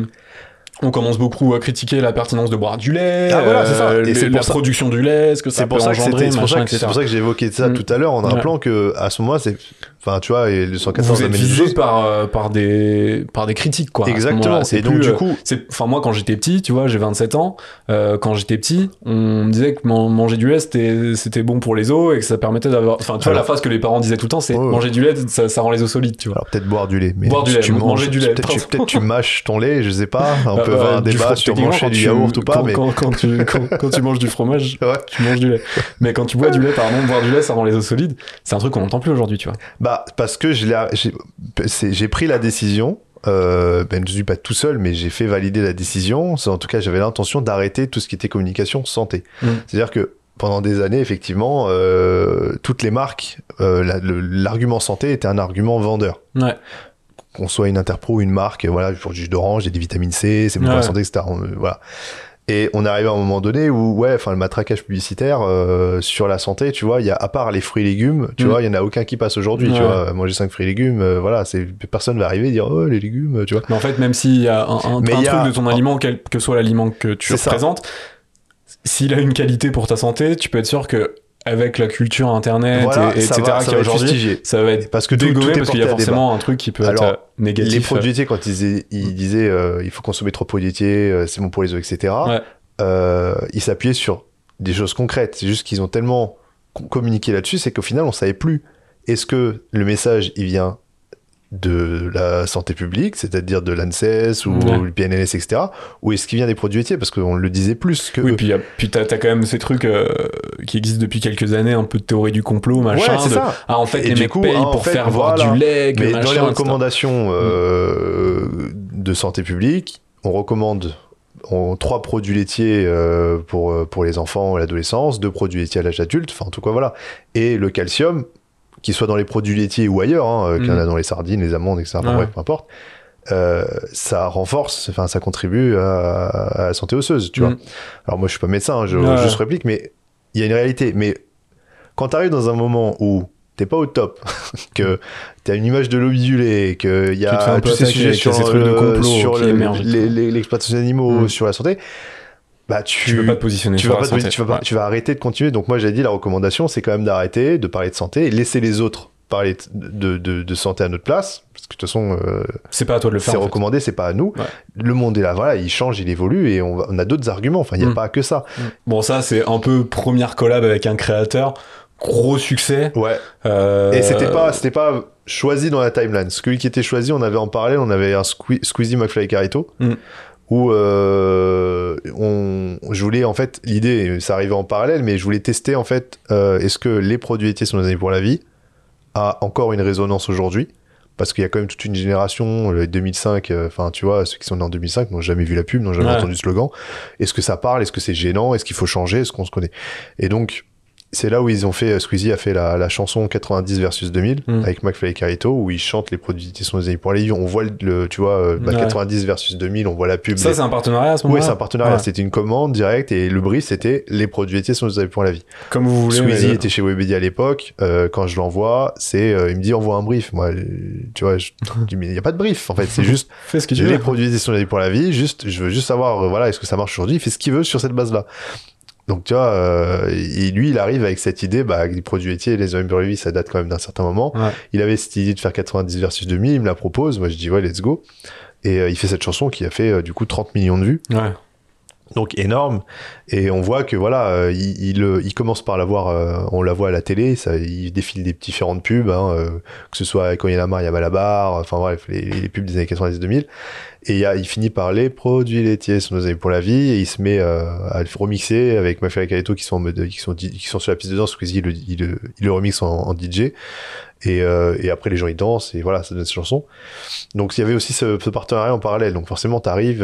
on commence beaucoup à critiquer la pertinence de boire du lait, Ah, voilà, ça. euh, Et c'est le- pour la ça- production du lait, ce que ça peut pour ça engendrer, c'est pour ça que- pour ça que Mm. tout à l'heure en Ouais. rappelant que à ce moment-là, c'est, enfin, tu vois, et le 114 Vous êtes visé par, euh, par, des, par des critiques, quoi. Exactement. C'est Et donc, du euh, coup, c'est- Enfin, moi, quand j'étais petit, tu vois, j'ai 27 ans, euh, quand j'étais petit, on me disait que man- manger du lait, c'était c'était bon pour les os et que ça permettait d'avoir... Enfin, tu vois, Alors- la phrase que les parents disaient tout le temps, c'est Ouais, ouais. manger du lait, ça, ça rend les os solides, tu vois. alors peut-être boire du lait, mais Boire du lait, tu manger du lait, peut-être tu mâches ton lait, je sais pas. Bah, avoir fro- sur manger du yaourt ou pas, quand, mais quand, quand tu, quand, tu manges du fromage, ouais. tu manges du lait. Mais quand tu bois du lait, pardon, boire du lait, ça rend les os solides. C'est un truc qu'on n'entend plus aujourd'hui, tu vois. Bah, parce que j'ai pris la décision. Euh, ben, je suis pas tout seul, mais j'ai fait valider la décision. En tout cas, j'avais l'intention d'arrêter tout ce qui était communication santé. Mm. C'est-à-dire que pendant des années, effectivement, euh, toutes les marques, euh, la- l'argument santé était un argument vendeur. Ouais. Qu'on soit une Interpro, une marque, voilà, pour du jus d'orange, a des vitamines C, c'est bon pour la santé, etc. On- voilà. Et on est arrivé à un moment donné où, ouais, enfin, le matraquage publicitaire euh, sur la santé, tu vois, il y a, à part les fruits et légumes, tu Mm. vois, il y en a aucun qui passe aujourd'hui, tu vois. Manger 5 fruits et légumes, euh, voilà, c'est, personne va arriver et dire, oh, les légumes, tu vois. Mais en fait, même s'il y a un, un- Mais un il y a- truc de ton aliment, quel que soit l'aliment que tu représentes, s'il a une qualité pour ta santé, tu peux être sûr que avec la culture internet, Voilà, et, ça etc., qu'il y a va être aujourd'hui, ça va être Parce que tout, est parce qu'il y a forcément un truc qui peut Alors, être euh, négatif. Les produits laitiers, quand ils disaient, ils disaient euh, il faut consommer trop de produits laitiers, euh, c'est bon pour les œufs, etc., Ouais. euh, ils s'appuyaient sur des choses concrètes. C'est juste qu'ils ont tellement co- communiqué là-dessus, c'est qu'au final, on savait plus est-ce que le message, il vient de la santé publique, c'est-à-dire de l'ANSES ou Ouais. le PNLS, etc., ou est-ce qu'il vient des produits laitiers? Parce qu'on le disait plus que Oui, puis, puis t'as, quand même ces trucs euh, qui existent depuis quelques années, un peu de théorie du complot, machin. Ouais, c'est de- ça. Ah, en fait, Et les du mecs coup, payent ah, pour fait, faire voilà. du lait, Mais machin, dans les recommandations euh, de santé publique, on recommande on- trois produits laitiers euh, pour, euh, pour les enfants et l'adolescence, deux produits laitiers à l'âge adulte, enfin en tout cas voilà. Et le calcium, qu'il soit dans les produits laitiers ou ailleurs, hein, euh, qu'il y en a Mhm. dans les sardines, les amandes, etc. Enfin, Ouais. bref, peu importe. euh, ça renforce, enfin ça contribue à, à la santé osseuse, tu vois. Mhm. Alors moi je suis pas médecin, hein, je Ouais. juste réplique, mais il y a une réalité. Mais quand tu arrives dans un moment où t'es pas au top, que tu as une image de lobby du lait, qu'il y a tous ces sujets sur, ces trucs de le- sur le- l'exploitation des animaux, Mm. sur la santé, bah tu, Tu peux pas te positionner tu vas, pas te- santé. tu, vas pas- Ouais. tu vas arrêter de continuer. Donc moi j'ai dit la recommandation c'est quand même d'arrêter de parler de santé et laisser les autres parler de, de, de santé à notre place. Parce que de toute façon, euh, C'est pas à toi de le faire. c'est recommandé, c'est pas à nous. Ouais. Le monde est là, voilà, il change, il évolue et on, va- on a d'autres arguments. Enfin, il n'y a Mm. pas que ça. Bon, ça, c'est un peu première collab avec un créateur. Gros succès. Ouais. Euh, Et c'était pas, c'était pas choisi dans la timeline. Celui qui était choisi, on avait en parallèle, on avait un Sque- Squeezie McFly et Carito. Mm. Où euh, on, je voulais en fait l'idée, ça arrivait en parallèle, mais je voulais tester en fait euh, est-ce que les produits laitiers sont des années pour la vie a encore une résonance aujourd'hui? Parce qu'il y a quand même toute une génération, le 2005, euh, enfin tu vois, ceux qui sont nés en 2005 n'ont jamais vu la pub, n'ont jamais Ouais. entendu ce slogan. Est-ce que ça parle? Est-ce que c'est gênant? Est-ce qu'il faut changer? Est-ce qu'on se connaît? Et donc c'est là où ils ont fait, euh, Squeezie a fait la, la chanson 90 versus 2000 Mm. avec McFly et Carito où ils chantent les produits qui sont des années pour la vie. On voit le, tu vois, euh, bah, Ouais. 90 versus 2000, on voit la pub. Ça, les- c'est un partenariat à ce oui, moment-là c'est un partenariat. Ouais. C'était une commande directe et le brief c'était les produits laitiers sont des années pour la vie. Comme vous voulez. Squeezie mais- était chez Webedia à l'époque. euh, quand je l'envoie, c'est, euh, il me dit envoie un brief. Moi, tu vois, je mais il n'y a pas de brief. En fait, c'est juste Fais ce que tu les produits laitiers sont des années pour la vie. Juste, je veux juste savoir, euh, voilà, est-ce que ça marche aujourd'hui? Il fait ce qu'il veut sur cette base-là. Donc tu vois, euh, et lui, il arrive avec cette idée, bah, avec les produits laitiers, les vie, ça date quand même d'un certain moment. Ouais. Il avait cette idée de faire 90 versus 2000, il me la propose. Moi, je dis ouais, let's go. Et euh, il fait cette chanson qui a fait euh, du coup 30 millions de vues. Ouais. Donc énorme. Et on voit que voilà, euh, il, euh, il commence par la voir, euh, on la voit à la télé, ça, il défile des différentes pubs, hein, que ce soit quand il y Malabar, enfin bref, les, pubs des années 90-2000. Et il, finit par les produits laitiers sont nos pour la vie, et il se met à le remixer avec Mafia et qui sont qui sont, qui sont sur la piste de danse, Squeezie, il, il, il le remixe en, DJ. Et, et après, les gens, ils dansent, et voilà, ça donne cette chanson. Donc, il y avait aussi ce, partenariat en parallèle. Donc, forcément, t'arrives,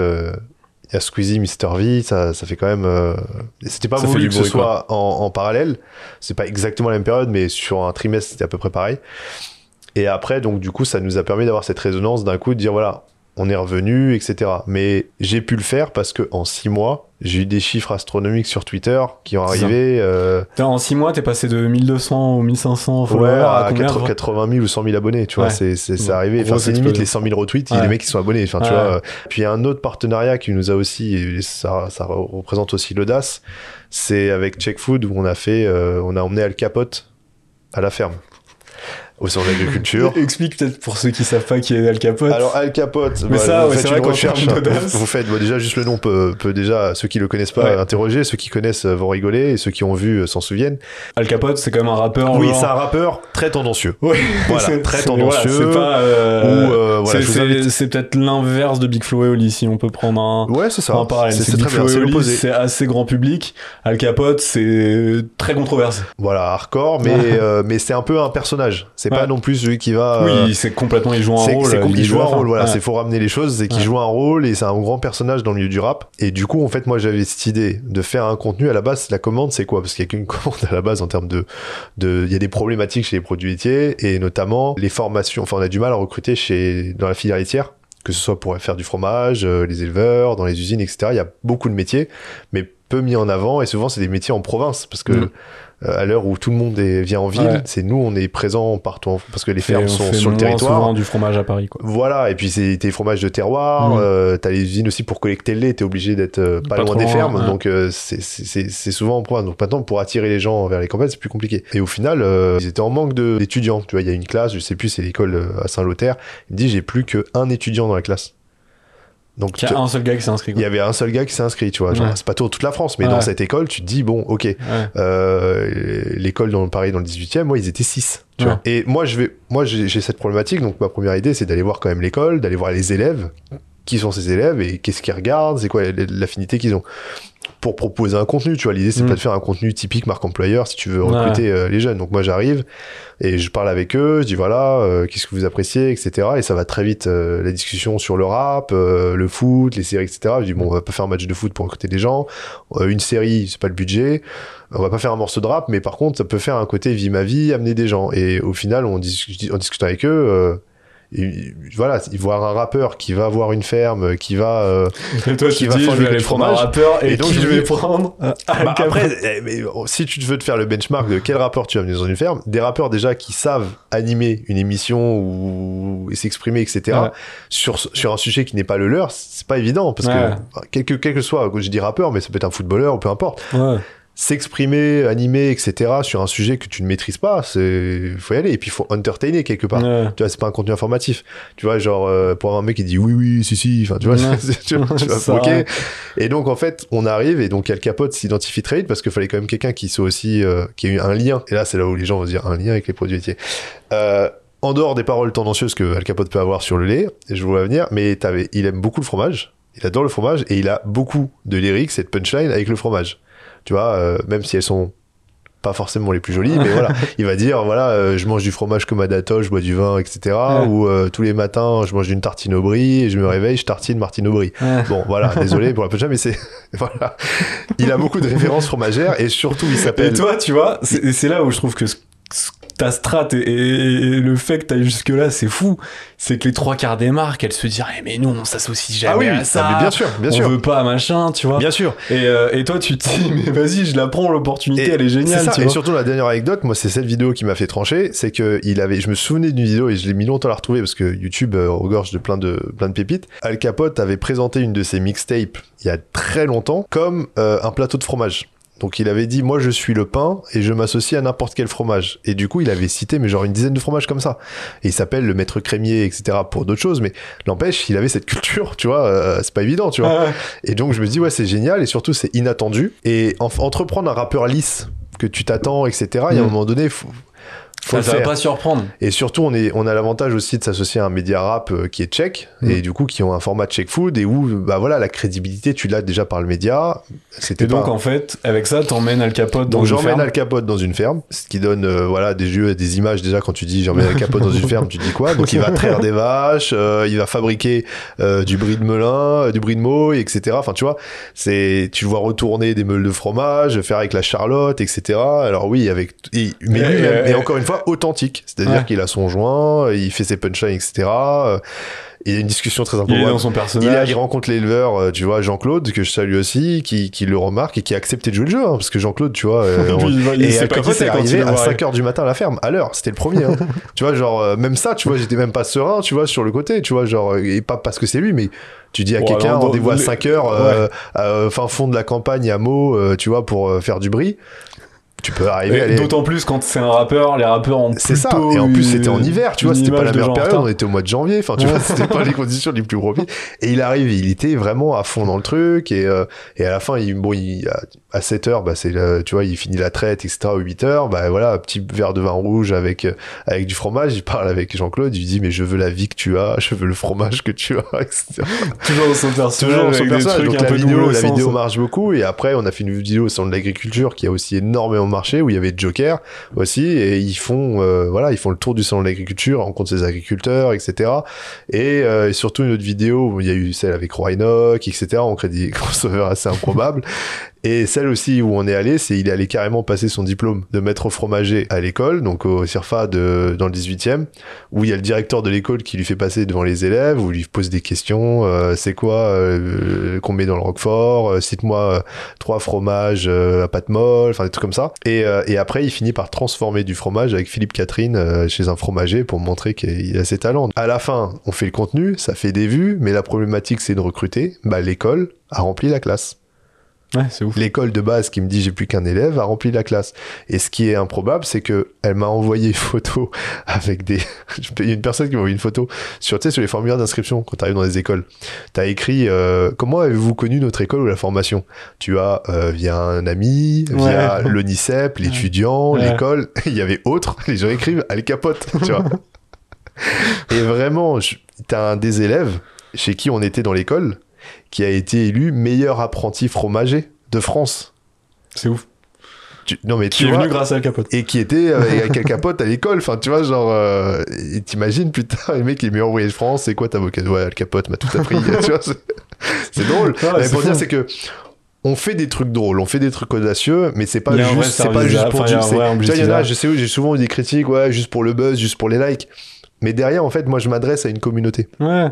il y a Squeezie, Mister V, ça, ça fait quand même. euh, C'était pas Ça voulu que ce soit en, en parallèle. C'est pas exactement la même période, mais sur un trimestre, c'était à peu près pareil. Et après, donc, du coup, ça nous a permis d'avoir cette résonance d'un coup, de dire voilà, on est revenu, etc. Mais j'ai pu le faire parce que en six mois, j'ai eu des chiffres astronomiques sur Twitter qui ont arrivé euh, En 6 mois, t'es passé de 1200 ou 1500 ouais, followers à à combien 80 genre 80 000 ou 100 000 abonnés. Tu vois, Ouais. c'est c'est arrivé. Enfin, c'est limite les 100 000 retweets. Ouais. des mecs qui sont abonnés. Enfin, tu Ouais. vois. euh, Puis il y a un autre partenariat qui nous a aussi, et ça, ça représente aussi l'audace. C'est avec Check Food où on a fait, euh, on a emmené Al Capote à la ferme au salon d'agriculture. Explique peut-être pour ceux qui savent pas qui est Al Capote. Alors Al Capote, Mais bah, ça, vous ouais, faites vrai une recherche, hein. vous, vous faites déjà juste le nom peut, peut déjà ceux qui le connaissent pas Ouais. interroger, ceux qui connaissent euh, vont rigoler et ceux qui ont vu euh, s'en souviennent. Al Capote, c'est quand même un rappeur. Oui, genre- c'est un rappeur très tendancieux. Ouais, Voilà, c'est- très tendancieux, c'est pas. euh, euh, voilà, peut-être l'inverse de Big Flo et Oli si on peut prendre un. Ouais, c'est ça. un parallèle. C'est très bien, Flo l'opposé. c'est assez grand public. Al Capote, c'est très controversé. Voilà, hardcore, mais euh, mais c'est un peu un personnage. C'est pas non plus celui qui va. euh, Oui, c'est complètement. Il joue un c'est rôle. c'est euh, il joue un rôle, voilà, Ouais. c'est faut ramener les choses, c'est qu'il Ouais. joue un rôle et c'est un grand personnage dans le milieu du rap. Et du coup, en fait, moi j'avais cette idée de faire un contenu à la base. La commande, c'est quoi? Parce qu'il y a qu'une commande à la base en termes de, de, il y a des problématiques chez les produits laitiers et notamment les formations. Enfin, on a du mal à recruter chez dans la filière laitière, que ce soit pour faire du fromage, euh, les éleveurs, dans les usines, etc. Il y a beaucoup de métiers, mais peu mis en avant et souvent c'est des métiers en province parce que Mm. Euh, à l'heure où tout le monde est, vient en ville, Ouais. c'est nous on est présent partout en- parce que les fermes on sont sur le territoire. souvent du fromage à Paris, quoi. Voilà, et puis c'est tes fromages de terroir, Mm. euh, t'as les usines aussi pour collecter le lait, t'es obligé d'être euh, pas, Pas loin des fermes, donc euh, c'est- souvent en province. Donc maintenant, pour attirer les gens vers les campagnes, c'est plus compliqué. Et au final, euh, ils étaient en manque d'étudiants. Tu vois, il y a une classe, je sais plus, c'est l'école à Saint-Lothaire. Il me dit, j'ai plus qu'un étudiant dans la classe. Donc Il y a un seul gars qui s'est inscrit. il quoi. y avait un seul gars qui s'est inscrit, tu vois. Ouais. c'est pas tout- toute la France, mais Ouais. dans cette école, tu te dis, bon, ok, Ouais. euh, l'école dans Paris dans le 18e, moi ils étaient 6 tu Ouais. vois. Et moi je vais moi j'ai cette problématique donc ma première idée c'est d'aller voir quand même l'école, d'aller voir les élèves, qui sont ces élèves et qu'est-ce qu'ils regardent, c'est quoi l'affinité qu'ils ont pour proposer un contenu, tu vois. L'idée c'est Mm. pas de faire un contenu typique marque employeur si tu veux recruter euh, les jeunes. Donc moi j'arrive et je parle avec eux, je dis voilà, euh, qu'est-ce que vous appréciez, etc. Et ça va très vite euh, la discussion sur le rap, euh, le foot, les séries, etc. Je dis bon on va pas faire un match de foot pour recruter des gens, une série c'est pas le budget, on va pas faire un morceau de rap, mais par contre, ça peut faire un côté vie ma vie, amener des gens. Et au final, on discute, en discutant avec eux, et, voilà, voient un rappeur qui va avoir une ferme, qui va. euh, Et toi, Qui tu va dis, je vais aller prendre un rappeur et, Et donc, qui je vais prendre bah, après, eh, mais, oh, si tu veux te faire le benchmark de quel rappeur tu vas amener dans une ferme, des rappeurs déjà qui savent animer une émission ou s'exprimer, etc. Ouais. sur sur un sujet qui n'est pas le leur, c'est pas évident parce Ouais. que quel que quel que soit, je dis rappeur, mais ça peut être un footballeur ou peu importe. Ouais. S'exprimer, animer, etc. sur un sujet que tu ne maîtrises pas, c'est faut y aller et puis il faut entertainer quelque part. Ouais. Tu vois, c'est pas un contenu informatif. Tu vois, genre euh, pour avoir un mec qui dit oui oui si si, enfin tu vois, Ouais. c'est- tu, vois, tu vas. Et donc en fait, on arrive et donc Al Capote s'identifie très vite parce qu'il fallait quand même quelqu'un qui soit aussi euh, qui ait eu un lien. Et là, c'est là où les gens vont se dire un lien avec les produits laitiers. Euh, en dehors des paroles tendancieuses que Al Capote peut avoir sur le lait, je vous vois venir, mais il aime beaucoup le fromage, il adore le fromage et il a beaucoup de lyrics et de punchline avec le fromage. Tu vois, euh, même si elles sont pas forcément les plus jolies, mais voilà, il va dire voilà, euh, je mange du fromage comme à je bois du vin, etc. Ouais. Ou euh, tous les matins, je mange une tartine au brie et je me réveille, je tartine Martine au brie. Ouais. Bon, voilà, désolé pour la punchline, mais c'est voilà, il a beaucoup de références fromagères et surtout il Et s'appelle. toi, tu vois, c'est là où je trouve que ce- ta strat et, et- et le fait que t'ailles jusque-là, c'est fou. C'est que les trois quarts des marques, elles se disent Ah, mais nous, on s'associe jamais Ah oui, à ça. ah, mais bien sûr, bien on sûr, veut pas machin, tu vois. bien sûr. Et, euh, et toi, tu te dis Mais vas-y, je la prends, l'opportunité, elle est géniale, ça. tu Et vois. surtout la dernière anecdote, moi c'est cette vidéo qui m'a fait trancher, c'est que il avait, je me souvenais d'une vidéo et je l'ai mis longtemps à la retrouver parce que YouTube euh, regorge de plein de plein de pépites. Al Capote avait présenté une de ses mixtapes il y a très longtemps comme euh, un plateau de fromage. Donc il avait dit moi je suis le pain et je m'associe à n'importe quel fromage. Et du coup il avait cité mais genre une dizaine de fromages comme ça. Et il s'appelle le maître crémier etc pour d'autres choses mais n'empêche il avait cette culture tu vois euh, c'est pas évident tu vois. Ouais. Et donc je me dis ouais c'est génial et surtout c'est inattendu et en- entreprendre un rappeur lisse que tu t'attends etc. Il y a un Mm. moment donné faut faut Ça, ça va pas surprendre. Et surtout on est on a l'avantage aussi de s'associer à un média rap euh, qui est tchèque Mm. et du coup qui ont un format check food et où bah voilà la crédibilité tu l'as déjà par le média. C'était Et donc, pas- en fait, avec ça, t'emmènes Al Capote dans donc une j'emmène ferme. Al Capote dans une ferme, ce qui donne euh, voilà des jeux, des images déjà quand tu dis j'emmène Al Capote dans une ferme, tu dis quoi? Donc il va traire des vaches, euh, il va fabriquer euh, du brie de melun, du brie de Meaux, etc. Enfin tu vois, c'est tu le vois retourner des meules de fromage, faire avec la charlotte, etc. Alors oui avec et- mais Et- lui-même, et- et encore une fois fois authentique. C'est-à-dire Ouais. qu'il a son joint, il fait ses punchlines, etc. euh, Il y a une discussion très Il est importante. dans son Il, est là, personnage. il rencontre l'éleveur, euh, tu vois, Jean-Claude, que je salue aussi, qui, qui le remarque et qui a accepté de jouer le jeu, hein, parce que Jean-Claude, tu vois, euh, il et c'est arrivé à voit 5h du matin à la ferme, à l'heure, c'était le premier. hein. tu vois, genre, même ça, tu vois, j'étais même pas serein, tu vois, sur le côté, tu vois, genre, et pas parce que c'est lui, mais tu dis à Bon, quelqu'un, dans- rendez-vous à les- 5h, euh, à, euh, fin fond de la campagne, à Meaux, euh, tu vois, pour faire du bruit. Tu peux arriver à Et aller. D'autant plus quand c'est un rappeur, les rappeurs ont C'est ça. Et en plus, c'était en hiver, tu vois, c'était pas la meilleure période, on était au mois de janvier, enfin, tu vois, c'était pas les conditions les plus propices. Et il arrive, il était vraiment à fond dans le truc, et, euh, et à la fin, il, bon, il, à, à 7 heures, bah, c'est, tu vois, il finit la traite, etc., à 8 heures, bah, voilà, un petit verre de vin rouge avec, euh, avec du fromage, il parle avec Jean-Claude, il lui dit, mais je veux la vie que tu as, je veux le fromage que tu as, etc. Toujours dans son personnage. Toujours dans son personnage. Donc la vidéo, la sens. vidéo marche beaucoup. Et après, on a fait une vidéo au salon de l'agriculture qui a aussi énormément marché, où il y avait Joker aussi. Et ils font, euh, voilà, ils font le tour du salon de l'agriculture, rencontrent ses agriculteurs, etc. Et, euh, et surtout une autre vidéo où il y a eu celle avec Roanoke, etc. On crée des crossovers assez improbables. Et celle aussi où on est allé, c'est il est allé carrément passer son diplôme de maître fromager à l'école, donc au CIRFA de, dans le 18e, où il y a le directeur de l'école qui lui fait passer devant les élèves, où il lui pose des questions, euh, c'est quoi euh, qu'on met dans le roquefort, euh, cite-moi trois fromages à pâte molle, enfin des trucs comme ça. Et, et après, il finit par transformer du fromage avec Philippe Catherine chez un fromager pour montrer qu'il a ses talents. À la fin, on fait le contenu, ça fait des vues, mais la problématique c'est de recruter. Bah, l'école a rempli la classe. Ouais. L'école de base qui me dit j'ai plus qu'un élève a rempli la classe. Et ce qui est improbable, c'est que elle m'a envoyé une photo avec des. Il y a une personne qui m'a envoyé une photo sur, tu sais, sur les formulaires d'inscription quand tu arrives dans les écoles. Tu as écrit euh, Comment avez-vous connu notre école ou la formation? Tu as euh, via un ami, via Ouais. l'ONICEP, l'étudiant, Ouais. l'école. Il y avait autre. Les gens écrivent Al Capote, tu vois. Et vraiment, je- t'as un des élèves chez qui on était dans l'école qui a été élu meilleur apprenti fromager de France. C'est ouf. Tu- non mais Qui tu est vois, venu grâce à Al Capote. et qui était avec, avec Al Capote à l'école. Enfin, tu vois, genre, euh, t'imagines, putain, le mec il est meilleur ouvrier de France, c'est quoi ta vocation Ouais, Al Capote m'a tout appris. c'est- drôle. Ouais, mais c'est pour fou. dire, c'est que on fait des trucs drôles, on fait des trucs audacieux, mais c'est pas juste, c'est pas juste pour du- il y en a, je sais où j'ai souvent eu des critiques, ouais, juste pour le buzz, juste pour les likes. Mais derrière, en fait, moi, je m'adresse à une communauté. Ouais.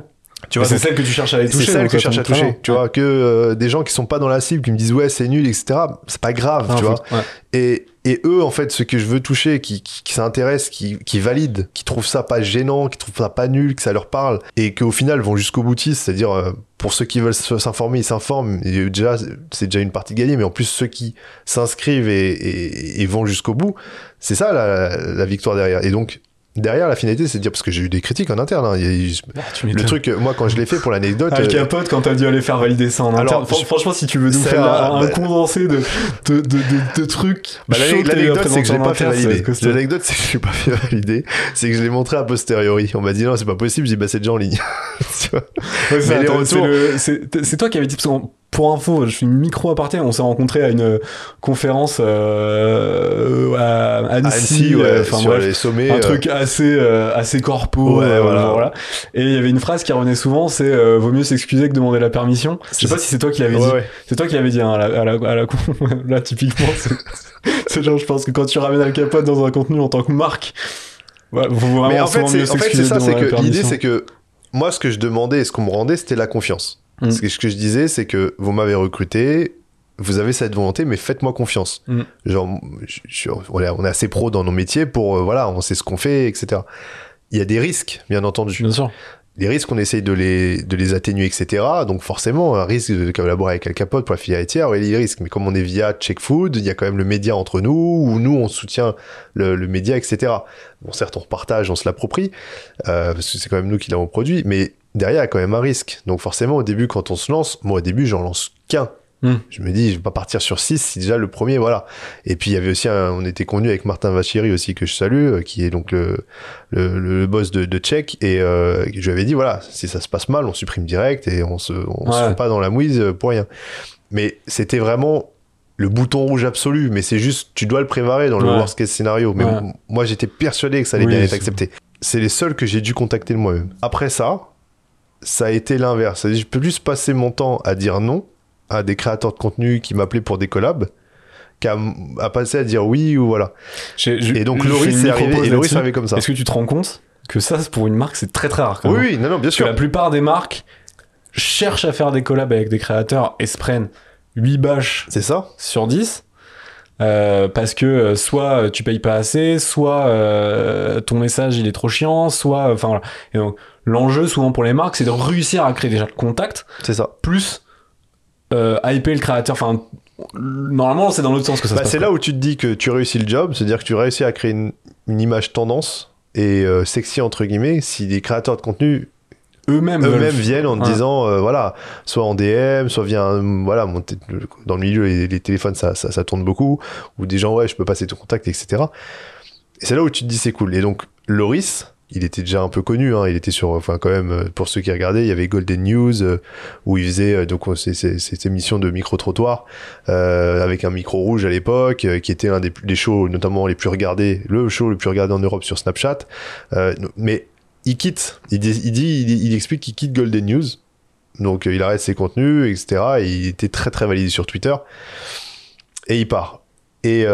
Tu Mais vois, c'est celle que tu cherches à aller toucher. c'est celle que je ça cherche à toucher. Tu vois, que euh, des gens qui sont pas dans la cible, qui me disent ouais, c'est nul, etc. C'est pas grave, Ah, tu vois. ouais. Et, et eux, en fait, ceux que je veux toucher, qui, qui, qui s'intéressent, qui, qui valident, qui trouvent ça pas gênant, qui trouvent ça pas nul, que ça leur parle, et qu'au final vont jusqu'au boutiste, c'est-à-dire euh, pour ceux qui veulent s'informer, ils s'informent, et déjà, c'est déjà une partie gagnée, mais en plus ceux qui s'inscrivent et, et, et vont jusqu'au bout, c'est ça la, la victoire derrière. Et donc, derrière, la finalité, c'est de dire, parce que j'ai eu des critiques en interne, hein, il Ah, le truc, euh, moi, quand je l'ai fait pour l'anecdote, Al euh, Capote, quand t'as dû aller faire valider ça en Alors, interne. Je- Franchement, si tu veux nous faire un, un bah- condensé de, de, de, de, trucs. Bah, L'anecdote, c'est que je l'ai pas fait valider. L'anecdote, c'est que je l'ai pas fait valider. C'est que je l'ai montré a posteriori. On m'a dit non, c'est pas possible. J'ai dit bah c'est déjà en ligne. Ouais, c'est le- toi qui avais dit, parce pour info, je fais une micro aparté, on s'est rencontrés à une conférence euh, à À Annecy, Annecy, ouais, euh, sur bref, les sommets. un euh, truc assez euh, assez corpo, Ouais, euh, voilà. Et il y avait une phrase qui revenait souvent, c'est euh, vaut mieux s'excuser que demander la permission. Je sais pas si c'est toi qui l'avais ouais, dit. C'est toi qui l'avais dit hein, à la, à la, à la. Là, typiquement, c'est- genre, je pense que quand tu ramènes Al Capote dans un contenu en tant que marque, ouais, vraiment Mais en fait, c'est en fait, s'excuser c'est ça. C'est que l'idée, c'est que moi, ce que je demandais et ce qu'on me rendait, c'était la confiance. Mm. Ce, que, ce que je disais, c'est que vous m'avez recruté. Vous avez cette volonté, mais faites-moi confiance. Mm. Genre, je- je- on, est, on est assez pro dans nos métiers pour, euh, voilà, on sait ce qu'on fait, etc. Il y a des risques, bien entendu. Bien sûr. les risques, on essaye de les, de les atténuer, etc. Donc forcément, un risque de collaborer avec Al Capote pour la filière laitière, oui, il y a des risques. Mais comme on est via Check Food, il y a quand même le média entre nous, où nous, on soutient le, le média, etc. Bon, certes, on repartage, on se l'approprie, euh, parce que c'est quand même nous qui l'avons produit, mais derrière, il y a quand même un risque. Donc forcément, au début, quand on se lance, moi, au début, j'en lance qu'un. Hmm. Je me dis, je vais pas partir sur 6, si déjà le premier, voilà. Et puis il y avait aussi, un- on était convenu avec Martin Vachiri aussi, que je salue, euh, qui est donc le, le, le boss de, de Check, et euh, je lui avais dit, voilà, si ça se passe mal, on supprime direct et on se, on se fout pas dans la mouise euh, pour rien. Mais c'était vraiment le bouton rouge absolu, mais c'est juste, tu dois le préparer dans le Ouais. worst case scénario. Mais Ouais. moi, j'étais persuadé que ça allait Oui, bien être accepté. C'est les seuls que j'ai dû contacter de moi-même. Après ça, ça a été l'inverse. C'est-à-dire, je peux plus passer mon temps à dire non à des créateurs de contenu qui m'appelaient pour des collabs qu'à à passer à dire oui ou voilà. Je- Et donc je fais Loris une est arrivé, et arrivé comme ça. Est-ce que tu te rends compte que ça, pour une marque, c'est très très rare quand Oui, même oui, non, non, bien Parce que sûr. la plupart des marques cherchent à faire des collabs avec des créateurs et se prennent 8 bâches C'est ça sur 10. euh, parce que euh, soit euh, tu payes pas assez, soit euh, ton message il est trop chiant, soit enfin voilà. Et donc l'enjeu souvent pour les marques c'est de réussir à créer déjà le contact, C'est ça. plus euh, hyper le créateur. Enfin normalement c'est dans l'autre sens que ça Bah, se passe. c'est là où tu te dis que tu réussis le job, c'est-à-dire que tu réussis à créer une, une image tendance et euh, sexy entre guillemets si les créateurs de contenu eux-mêmes viennent en te Ouais. disant euh, voilà soit en DM soit via un- voilà dans le milieu les, les téléphones ça, ça, ça tourne beaucoup ou des gens ouais je peux passer ton contact etc et c'est là où tu te dis c'est cool et donc Loris il était déjà un peu connu hein, il était sur enfin quand même euh, pour ceux qui regardaient il y avait Golden News euh, où il faisait euh, donc cette émission de micro trottoir avec un micro rouge à l'époque qui était un des, des shows notamment les plus regardés le show le plus regardé en Europe sur Snapchat. Mais il quitte, il dit, il, explique qu'il quitte Golden News, donc il arrête ses contenus, etc. Et il était très très validé sur Twitter, et il part. Et,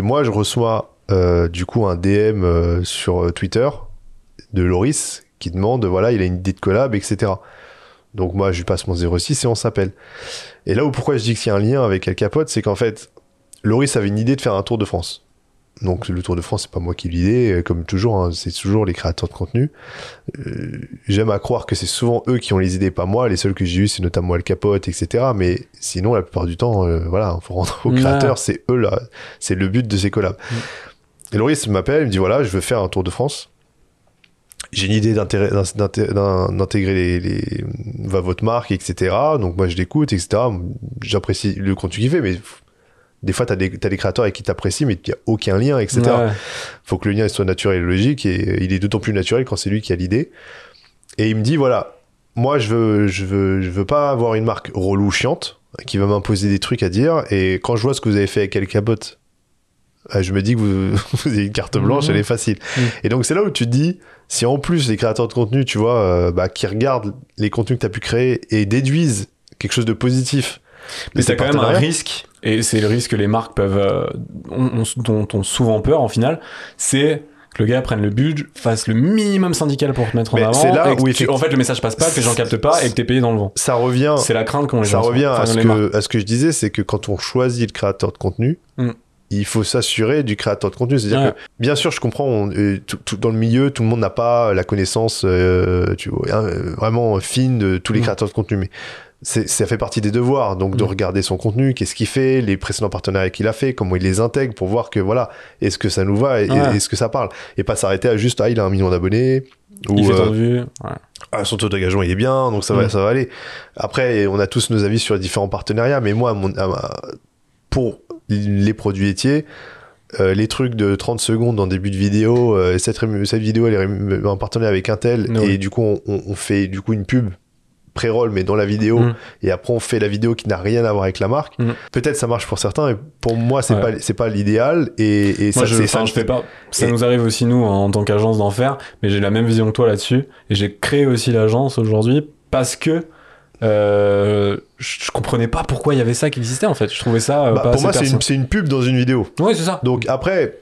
moi je reçois du coup un DM sur Twitter de Loris qui demande, voilà, il a une idée de collab, etc. Donc moi je lui passe mon 06 et on s'appelle. Et là où pourquoi je dis qu'il y a un lien avec El Capote, c'est qu'en fait, Loris avait une idée de faire un tour de France. Donc le Tour de France, c'est pas moi qui l'idée, euh, comme toujours, hein, c'est toujours les créateurs de contenu. Euh, J'aime à croire que c'est souvent eux qui ont les idées, pas moi. Les seuls que j'ai eu, c'est notamment El Capote, etc. Mais sinon, la plupart du temps, euh, voilà, faut rendre aux créateurs, c'est eux là, c'est le but de ces collabs. Et Loris m'appelle, il me dit voilà, je veux faire un Tour de France. J'ai une idée d'intégrer les, les- va votre marque, etc. Donc moi je l'écoute, etc. J'apprécie le contenu qu'il fait, mais des fois t'as des, t'as des créateurs avec qui t'apprécies, mais il n'y a aucun lien, etc Ouais. faut que le lien soit naturel et logique et il est d'autant plus naturel quand c'est lui qui a l'idée et il me dit voilà moi je veux je veux je veux pas avoir une marque relou chiante qui va m'imposer des trucs à dire et quand je vois ce que vous avez fait avec El Capote euh, je me dis que vous, vous avez une carte blanche Mhm. elle est facile Mhm. et donc c'est là où tu te dis si en plus les créateurs de contenu tu vois euh, bah, qui regardent les contenus que tu as pu créer et déduisent quelque chose de positif Mais c'est quand même un risque, et c'est le risque que les marques peuvent, euh, ont- ont- dont ont souvent peur en final, c'est que le gars prenne le budget, fasse le minimum syndical pour te mettre en Mais avant. c'est là et où tu- effectivement- en fait le message passe pas, que les gens captent pas et que t'es payé dans le vent. ça revient C'est la crainte qu'ont les ça gens. revient ce que, à ce que je disais, c'est que quand on choisit le créateur de contenu, Mm. Il faut s'assurer du créateur de contenu. C'est-à-dire Ouais. que, bien sûr, je comprends, on- euh, tout, tout- dans le milieu, tout le monde n'a pas la connaissance euh, tu vois, hein, euh, vraiment fine de tous les Mm. créateurs de contenu. Mais ça fait partie des devoirs, donc de Mm. regarder son contenu, qu'est-ce qu'il fait, les précédents partenariats qu'il a fait, comment il les intègre pour voir que voilà, est-ce que ça nous va et Ouais. est-ce que ça parle. Et pas s'arrêter à juste, ah, il a un million d'abonnés. Ou, Il fait euh, tant de vues. Ouais. ah, son taux d'engagement il est bien, donc ça va, Mm. ça va aller. Après, on a tous nos avis sur les différents partenariats, mais moi, mon- ma- pour les produits laitiers, euh, les trucs de 30 secondes en début de vidéo, euh, cette, cette vidéo elle est rému- en partenariat avec un tel, Oui. et du coup on, fait du coup une pub pré-roll mais dans la vidéo Mm. et après on fait la vidéo qui n'a rien à voir avec la marque Mm. peut-être ça marche pour certains et pour moi c'est Ouais. pas c'est pas l'idéal et, et Moi, ça je, ça fais pas. Ça Et- nous arrive aussi nous en tant qu'agence d'en faire, mais j'ai la même vision que toi là-dessus. Et j'ai créé aussi l'agence aujourd'hui parce que euh, comprenais pas pourquoi il y avait ça qui existait en fait. Je trouvais ça euh, Bah, pas pour moi c'est une, pub dans une vidéo Ouais, c'est ça. donc après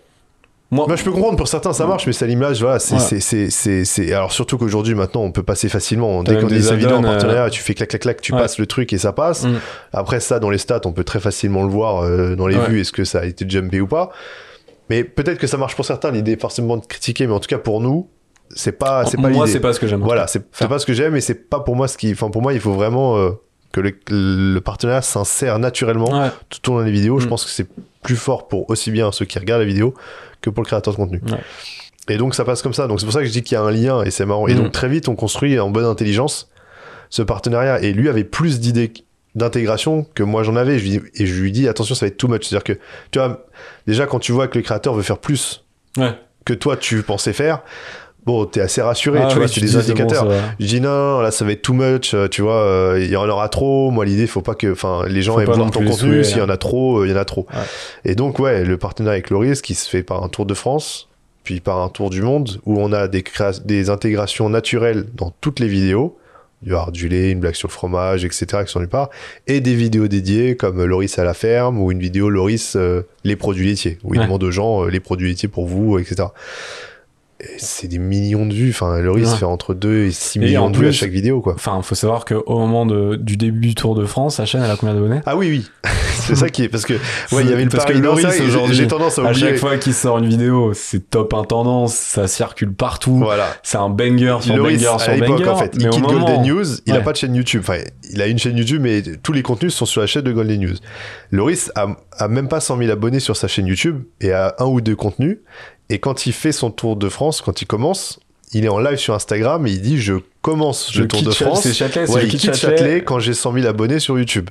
Moi, je peux comprendre, pour certains, ça marche, mais ça l'image, voilà, c'est, Ouais. c'est, alors surtout qu'aujourd'hui, maintenant, on peut passer facilement. Dès qu'on des est vidéo en add-ons, euh, partenariat, tu fais clac, clac, clac, tu Ouais. passes le truc et ça passe. Mm. Après, ça, dans les stats, on peut très facilement le voir euh, dans les Ouais. vues, est-ce que ça a été jumpé ou pas. Mais peut-être que ça marche pour certains, l'idée forcément de critiquer, mais en tout cas, pour nous, c'est pas, c'est pas moi, c'est pas ce que j'aime. Voilà, c'est, pas ce que j'aime et c'est pas pour moi ce qui, enfin, pour moi, il faut vraiment euh, que le, le partenariat s'insère naturellement Ouais. tout au long des vidéos. Je Mm. pense que c'est plus fort pour aussi bien ceux qui regardent la vidéo que pour le créateur de contenu. Ouais. Et donc ça passe comme ça. Donc c'est pour ça que je dis qu'il y a un lien et c'est marrant. Et Mm. donc très vite, on construit en bonne intelligence ce partenariat. Et lui avait plus d'idées d'intégration que moi j'en avais. Je lui et je lui dis attention, ça va être too much. C'est-à-dire que tu vois, déjà quand tu vois que le créateur veut faire plus Ouais. que toi tu pensais faire, bon, t'es assez rassuré. Ah tu oui, vois, c'est des dis, indicateurs. bon. Je dis non, là ça va être too much, euh, tu vois, euh, il y en aura trop. Moi l'idée, faut pas que, enfin, les gens Faut aiment voir ton contenu. S'il y en a trop, euh, il y en a trop. Ouais. Et donc ouais, le partenariat avec Loris qui se fait par un tour de France, puis par un tour du monde, où on a des, des intégrations naturelles dans toutes les vidéos. du hardulé, une blague sur le fromage, etc. qui sont nulle part, et des vidéos dédiées comme Loris à la ferme ou une vidéo Loris euh, les produits laitiers, où il Ouais. demande aux gens les produits laitiers pour vous, etc. C'est des millions de vues. Enfin, Loris Ouais. fait entre 2 et 6 Et millions en de vues à chaque vidéo, quoi. Enfin, faut savoir qu'au moment de- du début du Tour de France, sa chaîne, elle a combien d'abonnés? Ah oui, oui. c'est ça qui est. Parce que, ouais, il y avait le Parce pari aujourd'hui, J'ai tendance à À oublier. chaque fois qu'il sort une vidéo, c'est top intendance, ça circule partout. Voilà. C'est un banger sur Loris, banger à sur l'époque, banger. en fait, il quitte moment- Golden News, il a Ouais. pas de chaîne YouTube. Enfin, il a une chaîne YouTube, mais tous les contenus sont sur la chaîne de Golden News. Loris a, a même pas 100 000 abonnés sur sa chaîne YouTube et a un ou deux contenus. Et quand il fait son tour de France, quand il commence, il est en live sur Instagram et il dit Je commence le Tour de France. c'est Châtelet, Ouais, il quitte Châtelet. Quand j'ai 100 000 abonnés sur YouTube.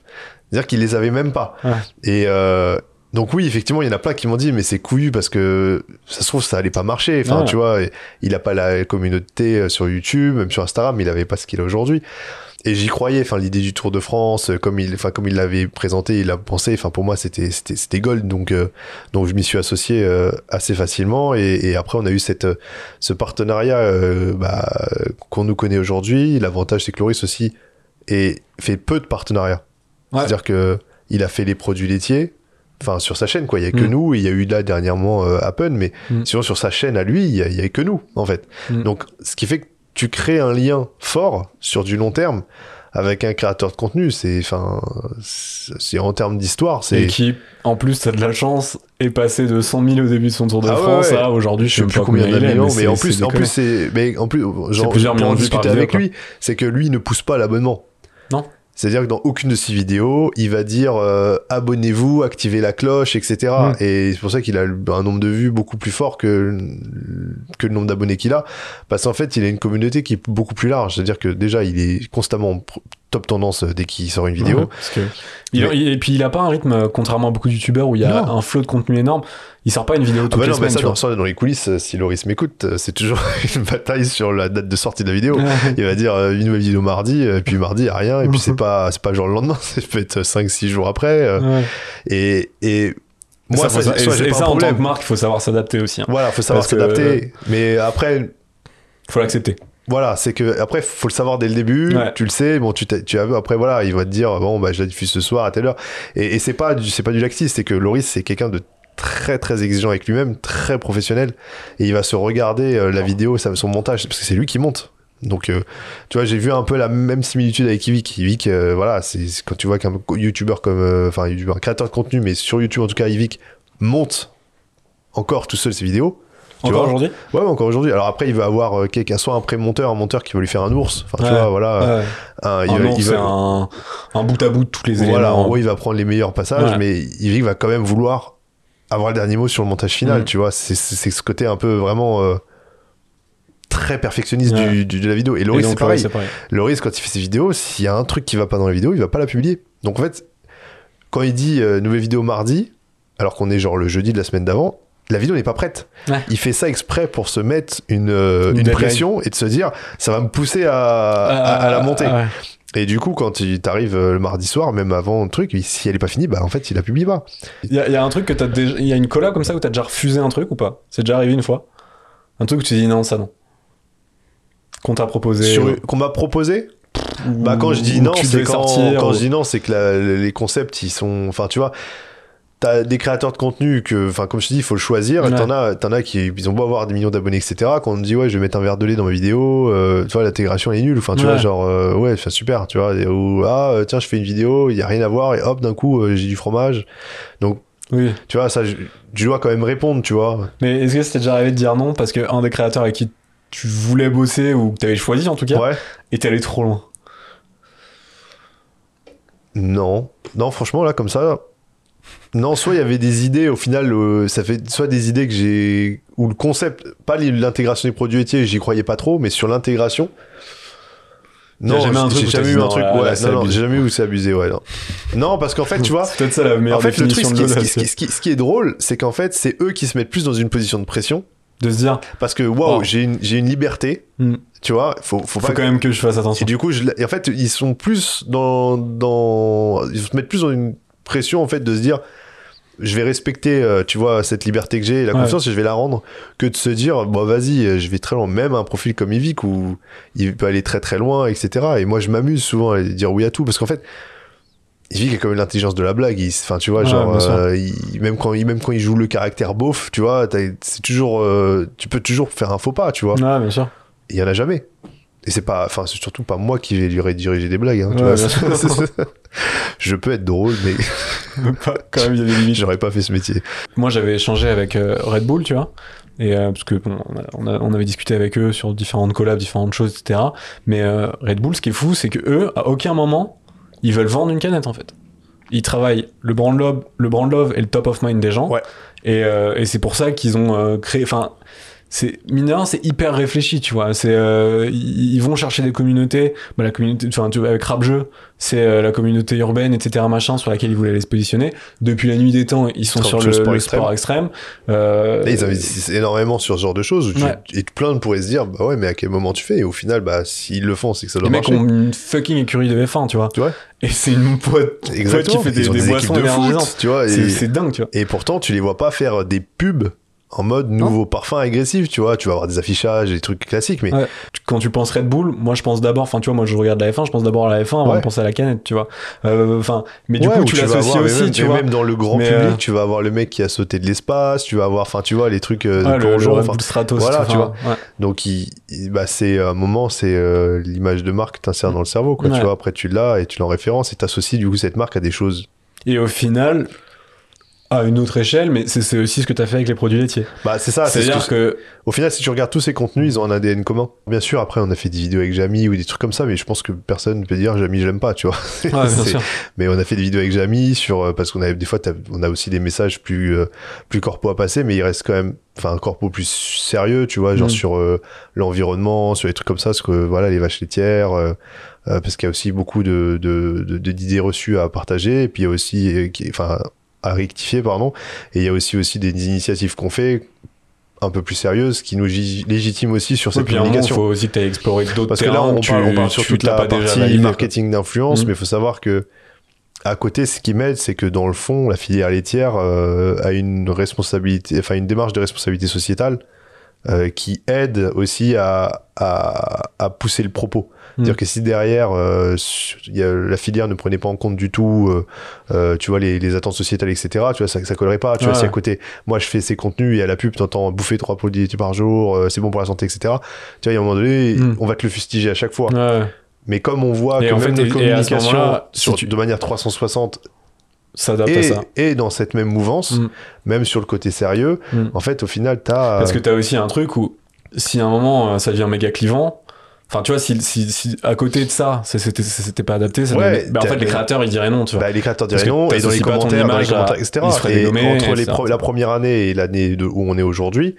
C'est-à-dire qu'il les avait même pas. Ouais. Et euh, donc oui, effectivement, il y en a plein qui m'ont dit mais c'est couillu parce que ça se trouve ça allait pas marcher. Enfin, Ouais. tu vois, il a pas la communauté euh, sur YouTube, même sur Instagram, il avait pas ce qu'il a aujourd'hui. Et j'y croyais. Enfin, l'idée du Tour de France, euh, comme il, enfin comme il l'avait présenté, il l'a pensé. Enfin, pour moi, c'était c'était c'était gold. Donc euh, donc je m'y suis associé euh, assez facilement. Et, et après, on a eu cette ce partenariat euh, bah, qu'on nous connaît aujourd'hui. L'avantage, c'est que Loris aussi et fait peu de partenariats. Ouais. C'est-à-dire que il a fait les produits laitiers, enfin sur sa chaîne quoi. Il y a que Mm. nous. Il y a eu là dernièrement Happen, mais Mm. sinon sur sa chaîne à lui, il y a, il y a que nous en fait. Mm. Donc ce qui fait que tu crées un lien fort sur du long terme avec un créateur de contenu. C'est enfin c'est en termes d'histoire. Et qui, en plus, t'as de la chance, est passé de 100 000 au début de son Tour de Ah France ouais. à aujourd'hui, je je sais plus combien combien il est, d'millions, mais, c'est- en plus, en plus, c'est, mais en plus, genre, plusieurs millions discuter avec lui, c'est que lui ne pousse pas l'abonnement. Non. C'est-à-dire que dans aucune de ses vidéos, il va dire euh, abonnez-vous, activez la cloche, etc. Mm. Et c'est pour ça qu'il a un nombre de vues beaucoup plus fort que, que le nombre d'abonnés qu'il a. Parce qu'en fait, il a une communauté qui est beaucoup plus large. C'est-à-dire que déjà, il est constamment top tendance dès qu'il sort une vidéo. Ouais, parce que il- Mais- il- et puis il a pas un rythme, euh, contrairement à beaucoup de youtubeurs où il y a Non. un flot de contenu énorme. Il sort pas une vidéo Ah toutes bah les non, mais ça, tu vois. ça, dans les coulisses, euh, si Loris m'écoute, euh, c'est toujours une bataille sur la date de sortie de la vidéo. Il va dire euh, une nouvelle vidéo mardi, et puis mardi, il a rien, et puis c'est pas, c'est pas genre le lendemain, ça peut être 5-6 jours après. Ouais. et, et moi, ça, ça, soit et, et ça en tant que marque, il faut savoir s'adapter aussi. hein. Voilà, faut savoir Parce que- s'adapter. Mais après, Faut l'accepter. voilà, c'est que après, faut le savoir dès le début. Ouais. Tu le sais. Bon, tu, tu as vu. Après, voilà, il va te dire, bon, bah, je la diffuse ce soir à telle heure. Et, et c'est pas, du- c'est pas du laxisme. C'est que Loris, c'est quelqu'un de très très exigeant avec lui-même, très professionnel. Et il va se regarder euh, la vidéo, son montage, parce que c'est lui qui monte. Donc, euh, tu vois, j'ai vu un peu la même similitude avec Yvick. Yvick, euh, voilà, c'est quand tu vois qu'un youtubeur comme, enfin, YouTuber, un créateur de contenu, mais sur YouTube en tout cas, Yvick monte encore tout seul ses vidéos. Tu Encore aujourd'hui Ouais, encore aujourd'hui. Alors après, il va avoir euh, quelqu'un, soit un pré-monteur, un monteur qui va lui faire un ours. Enfin, tu vois, voilà. Ouais. Un- il Un va- il va- un, un bout à bout de tous les voilà, éléments. en gros, il va prendre les meilleurs passages, Ouais. mais Yvick va quand même vouloir avoir le dernier mot sur le montage final, Mm. tu vois. C'est ce côté un peu vraiment euh, très perfectionniste Ouais. du, du- de la vidéo. Et Loris, c'est pareil. pareil. Loris, quand il fait ses vidéos, s'il y a un truc qui va pas dans la vidéo, il va pas la publier. Donc en fait, quand il dit euh, nouvelle vidéo mardi, alors qu'on est genre le jeudi de la semaine d'avant, la vidéo n'est pas prête. Ouais. Il fait ça exprès pour se mettre une, euh, Une une deadline. pression et de se dire ça va me pousser à, à, à la monter. Ouais. Et du coup, quand il t'arrive euh, le mardi soir, même avant le truc, si elle est pas finie, bah en fait, il la publie pas. Il y, a- il y a un truc que t'as déjà. Il y a une collab comme ça où t'as déjà refusé un truc ou pas? C'est déjà arrivé une fois? Un truc où tu dis non, ça non. Qu'on t'a proposé. Sur- Qu'on m'a proposé? Bah quand je dis non, c'est quand, sortir, quand ou- je dis non, c'est que la- les concepts ils sont, enfin tu vois, t'as des créateurs de contenu que, enfin comme je te dis, il faut le choisir. Ouais. T'en as, t'en as qui ils ont beau avoir des millions d'abonnés, etc. Quand on me dit ouais, je vais mettre un verre de lait dans ma vidéo, euh, tu vois l'intégration elle est nulle. Enfin tu Ouais. vois genre euh, ouais, super, tu vois. et- Ou ah euh, tiens je fais une vidéo, il y a rien à voir et hop d'un coup euh, j'ai du fromage. Oui. Tu vois ça, je dois quand même répondre, tu vois. Mais est-ce que c'était déjà arrivé de dire non parce que un des créateurs avec qui tu voulais bosser ou que t'avais choisi en tout cas Ouais. était allé trop loin? Non, non, franchement, là, comme ça. Non, soit il y avait des idées, au final, euh, ça fait soit des idées que j'ai. Ou le concept, pas l'intégration des produits laitiers, j'y croyais pas trop, mais sur l'intégration. Non, jamais un j'ai truc jamais eu un truc. là, ouais, non, j'ai jamais eu où c'est abusé, ouais. Non, non parce qu'en fait, tu vois. C'est peut-être ça la meilleure En fait, le truc, ce qui, est- drôle, c'est qu'en fait, c'est eux qui se mettent plus dans une position de pression. De se dire, Parce que, waouh, Oh. j'ai une, j'ai une liberté, Hmm. tu vois, faut, faut faut pas. quand même que je fasse attention. Et du coup, je, l'ai- et en fait, ils sont plus dans, dans. Ils se mettent plus dans une pression, en fait, de se dire je vais respecter, euh, tu vois, cette liberté que j'ai, la Ouais. confiance, et je vais la rendre, que de se dire, bon, vas-y, euh, je vais très loin. Même un profil comme Yvick où il peut aller très très loin, etc. Et moi, je m'amuse souvent à dire oui à tout, parce qu'en fait, Yvick a quand même l'intelligence de la blague. Enfin, tu vois, Ouais, genre, euh, il- même quand il, même quand il joue le caractère beauf, tu vois, c'est toujours, euh, tu peux toujours faire un faux pas, tu vois. Ouais, bien sûr. Il y en a jamais. Et c'est pas, enfin, c'est surtout pas moi qui vais lui rediriger des blagues. Hein, tu Ouais, vois. bien sûr. je peux être drôle, mais Quand même, il y a des limites. j'aurais pas fait ce métier. Moi, j'avais échangé avec euh, Red Bull, tu vois. Et euh, parce que bon, on, a- avait discuté avec eux sur différentes collabs, différentes choses, etc. Mais euh, Red Bull, ce qui est fou, c'est que eux, à aucun moment, ils veulent vendre une canette en fait. Ils travaillent le brand love, le brand love et le top of mind des gens. Ouais. Et, et c'est pour ça qu'ils ont créé. Enfin, c'est mine de rien, c'est hyper réfléchi, tu vois. C'est euh, ils vont chercher des communautés. Bah, la communauté, enfin, tu vois, avec Rap Jeu, c'est euh, la communauté urbaine, etc. Machin, sur laquelle ils voulaient aller se positionner. Depuis la nuit des temps, ils sont Sur le sport le extrême. sport extrême. Euh, Et ils investissent énormément sur ce genre de choses. Où tu, Ouais. Et plein de pourraient se dire, bah ouais, mais à quel moment tu fais? Et au final, bah, s'ils le font, c'est que ça les doit mecs marcher. ont une fucking écurie de F1, tu vois. Tu vois? Et c'est une boîte, boîte Exactement. qui fait des, des des boissons de foot, tu vois. C'est dingue, tu vois. et pourtant, tu les vois pas faire des pubs en mode nouveau parfum agressif, tu vois. Tu vas avoir des affichages, des trucs classiques, mais Ouais. Quand tu penses Red Bull, moi je pense d'abord, enfin tu vois, moi je regarde la F1, je pense d'abord à la F1 avant Ouais. de penser à la canette, tu vois. Euh, Enfin, mais du Ouais, coup tu l'associes mais aussi, même, tu vois. même dans le grand Mais, public, euh, tu vas avoir le mec qui a sauté de l'espace, tu vas avoir, enfin, tu vois, les trucs euh, de le, le Red enfin, Bull Stratos, voilà, tu vois. Donc, il, il- bah, c'est à un moment, c'est euh, l'image de marque t'insère dans le cerveau, quoi. Tu vois, après, tu l'as et tu l'en références et t'associes du coup cette marque à des choses. Et au final, à une autre échelle, mais c'est aussi ce que tu as fait avec les produits laitiers. Bah, c'est ça. c'est ce C'est-à-dire que- que, Au final, si tu regardes tous ces contenus, ils ont un ADN commun. Bien sûr, après, on a fait des vidéos avec Jamie ou des trucs comme ça, mais je pense que personne ne peut dire Jamie, je l'aime pas, tu vois. Ouais, bien sûr. Mais on a fait des vidéos avec Jamie sur euh, parce qu'on a des fois on a aussi des messages plus euh, plus corpo à passer, mais il reste quand même enfin un corpo plus sérieux, tu vois, genre Mm. sur euh, l'environnement, sur les trucs comme ça, parce que voilà les vaches laitières. euh, parce qu'il y a aussi beaucoup de de- de- de- d'idées reçues à partager et puis il y a aussi enfin à rectifier pardon et il y a aussi aussi des initiatives qu'on fait un peu plus sérieuses qui nous gi- légitiment aussi sur Et cette un moment, il communication faut aussi que tu ailles explorer d'autres parce que là, on tu- parle, on parle sur toute la partie marketing d'influence, Mhm. mais il faut savoir que à côté, ce qui m'aide, c'est que dans le fond, la filière laitière euh, a une responsabilité, enfin une démarche de responsabilité sociétale euh, qui aide aussi à, à, à pousser le propos. C'est-à-dire Mhm. que si derrière, euh, y a- la filière ne prenait pas en compte du tout, euh, euh, tu vois, les, les attentes sociétales, etc., tu vois, ça, ça collerait pas. Tu vois, si à côté, moi, je fais ces contenus et à la pub, t'entends bouffer trois produits par jour, euh, c'est bon pour la santé, etc., tu vois, il y a un moment donné, Mhm. on va te le fustiger à chaque fois. Ouais. Mais comme on voit Et que en même fait, notre et- et communication si sur, tu- de manière 360 S'adapte à ça. est dans cette même mouvance, Mm. même sur le côté sérieux, Mm. en fait, au final, t'as... Parce que t'as aussi un truc où, si à un moment ça devient méga clivant, enfin tu vois, si, si, si à côté de ça, s'était pas adapté, ça Ouais, devait- bah, en fait les créateurs ils diraient non, tu vois. Bah, les créateurs diraient non, et dans les commentaires, dans les image à- commentaires, etc. ils Et entre les etc. pro- la première année et l'année de- où on est aujourd'hui,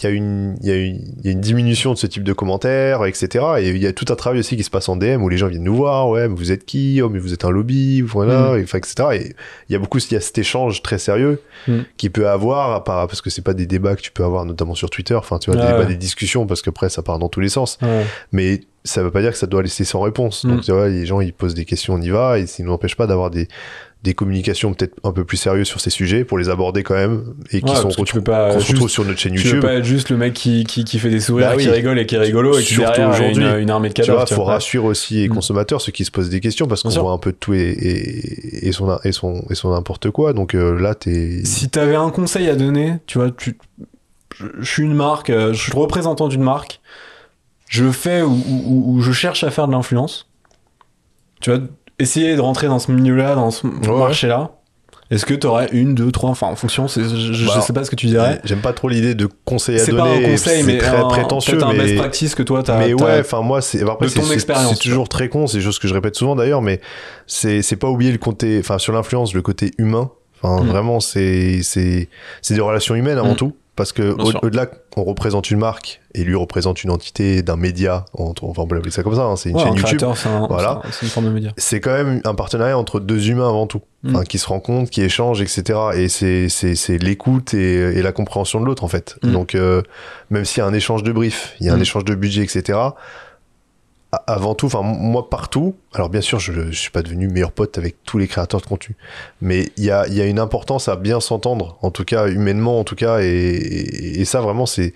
il y, a une, il, y a une, il y a une diminution de ce type de commentaires, etc. Et il y a tout un travail aussi qui se passe en DM où les gens viennent nous voir, ouais, mais vous êtes qui Oh, mais vous êtes un lobby, voilà, Mm. et, enfin, etc. Et il y a beaucoup, il y a cet échange très sérieux Mm. qui peut avoir, parce que c'est pas des débats que tu peux avoir notamment sur Twitter, enfin, tu vois, des Ouais, débats, des discussions, parce qu'après, ça part dans tous les sens. Ouais. Mais ça veut pas dire que ça doit laisser sans réponse. Mm. Donc, tu vois, les gens, ils posent des questions, on y va, et ça ne n'empêche pas d'avoir des, des communications peut-être un peu plus sérieuses sur ces sujets pour les aborder quand même, et qui Ouais, sont parce que tu retrou- peux pas qu'on se juste- retrouve sur notre chaîne Tu veux YouTube. pas être juste le mec qui, qui, qui fait des sourires, Bah oui. qui rigole et qui est rigolo et qui derrière aujourd'hui. une, une armée de Tu cadavres. vois, tu faut vois. rassurer aussi les Mm. consommateurs, ceux qui se posent des questions, parce qu'on voit un peu de tout et, et, et son, et, son, et son n'importe quoi. Donc euh, là, t'es. Si t'avais un conseil à donner, tu vois, tu, je, je suis une marque, euh, je suis le représentant d'une marque, je fais ou, ou- ou je cherche à faire de l'influence. Tu vois, essayer de rentrer dans ce milieu-là, dans ce Ouais. marché-là. Est-ce que t'aurais une, deux, trois, enfin en fonction, je, je Bah, sais pas ce que tu dirais. J'aime pas trop l'idée de conseil à C'est donner. pas un conseil, c'est mais très un, prétentieux. un mais... best practice que toi t'as. mais ouais, enfin moi c'est après c'est- ton c'est- expérience, C'est toujours très con, c'est des choses que je répète souvent d'ailleurs, mais c'est c'est pas oublier le côté, enfin sur l'influence, le côté humain. Enfin Mm. vraiment c'est c'est c'est des relations humaines avant Mm. tout, parce que Bien au- au-delà qu'on représente une marque et lui représente une entité d'un média, on, enfin on peut l'appeler ça comme ça, hein, c'est une Ouais, chaîne un YouTube. c'est un- Voilà. une forme de média. C'est quand même un partenariat entre deux humains avant tout, Mm. qui se rencontrent, qui échangent, etc. Et c'est l'écoute et, et la compréhension de l'autre en fait. Mm. Donc euh, même s'il y a un échange de briefs, il y a un Mm. échange de budget, etc avant tout, enfin moi partout, alors bien sûr je ne suis pas devenu meilleur pote avec tous les créateurs de contenu, mais il y a, il y a une importance à bien s'entendre, en tout cas humainement en tout cas, et, et- et ça vraiment c'est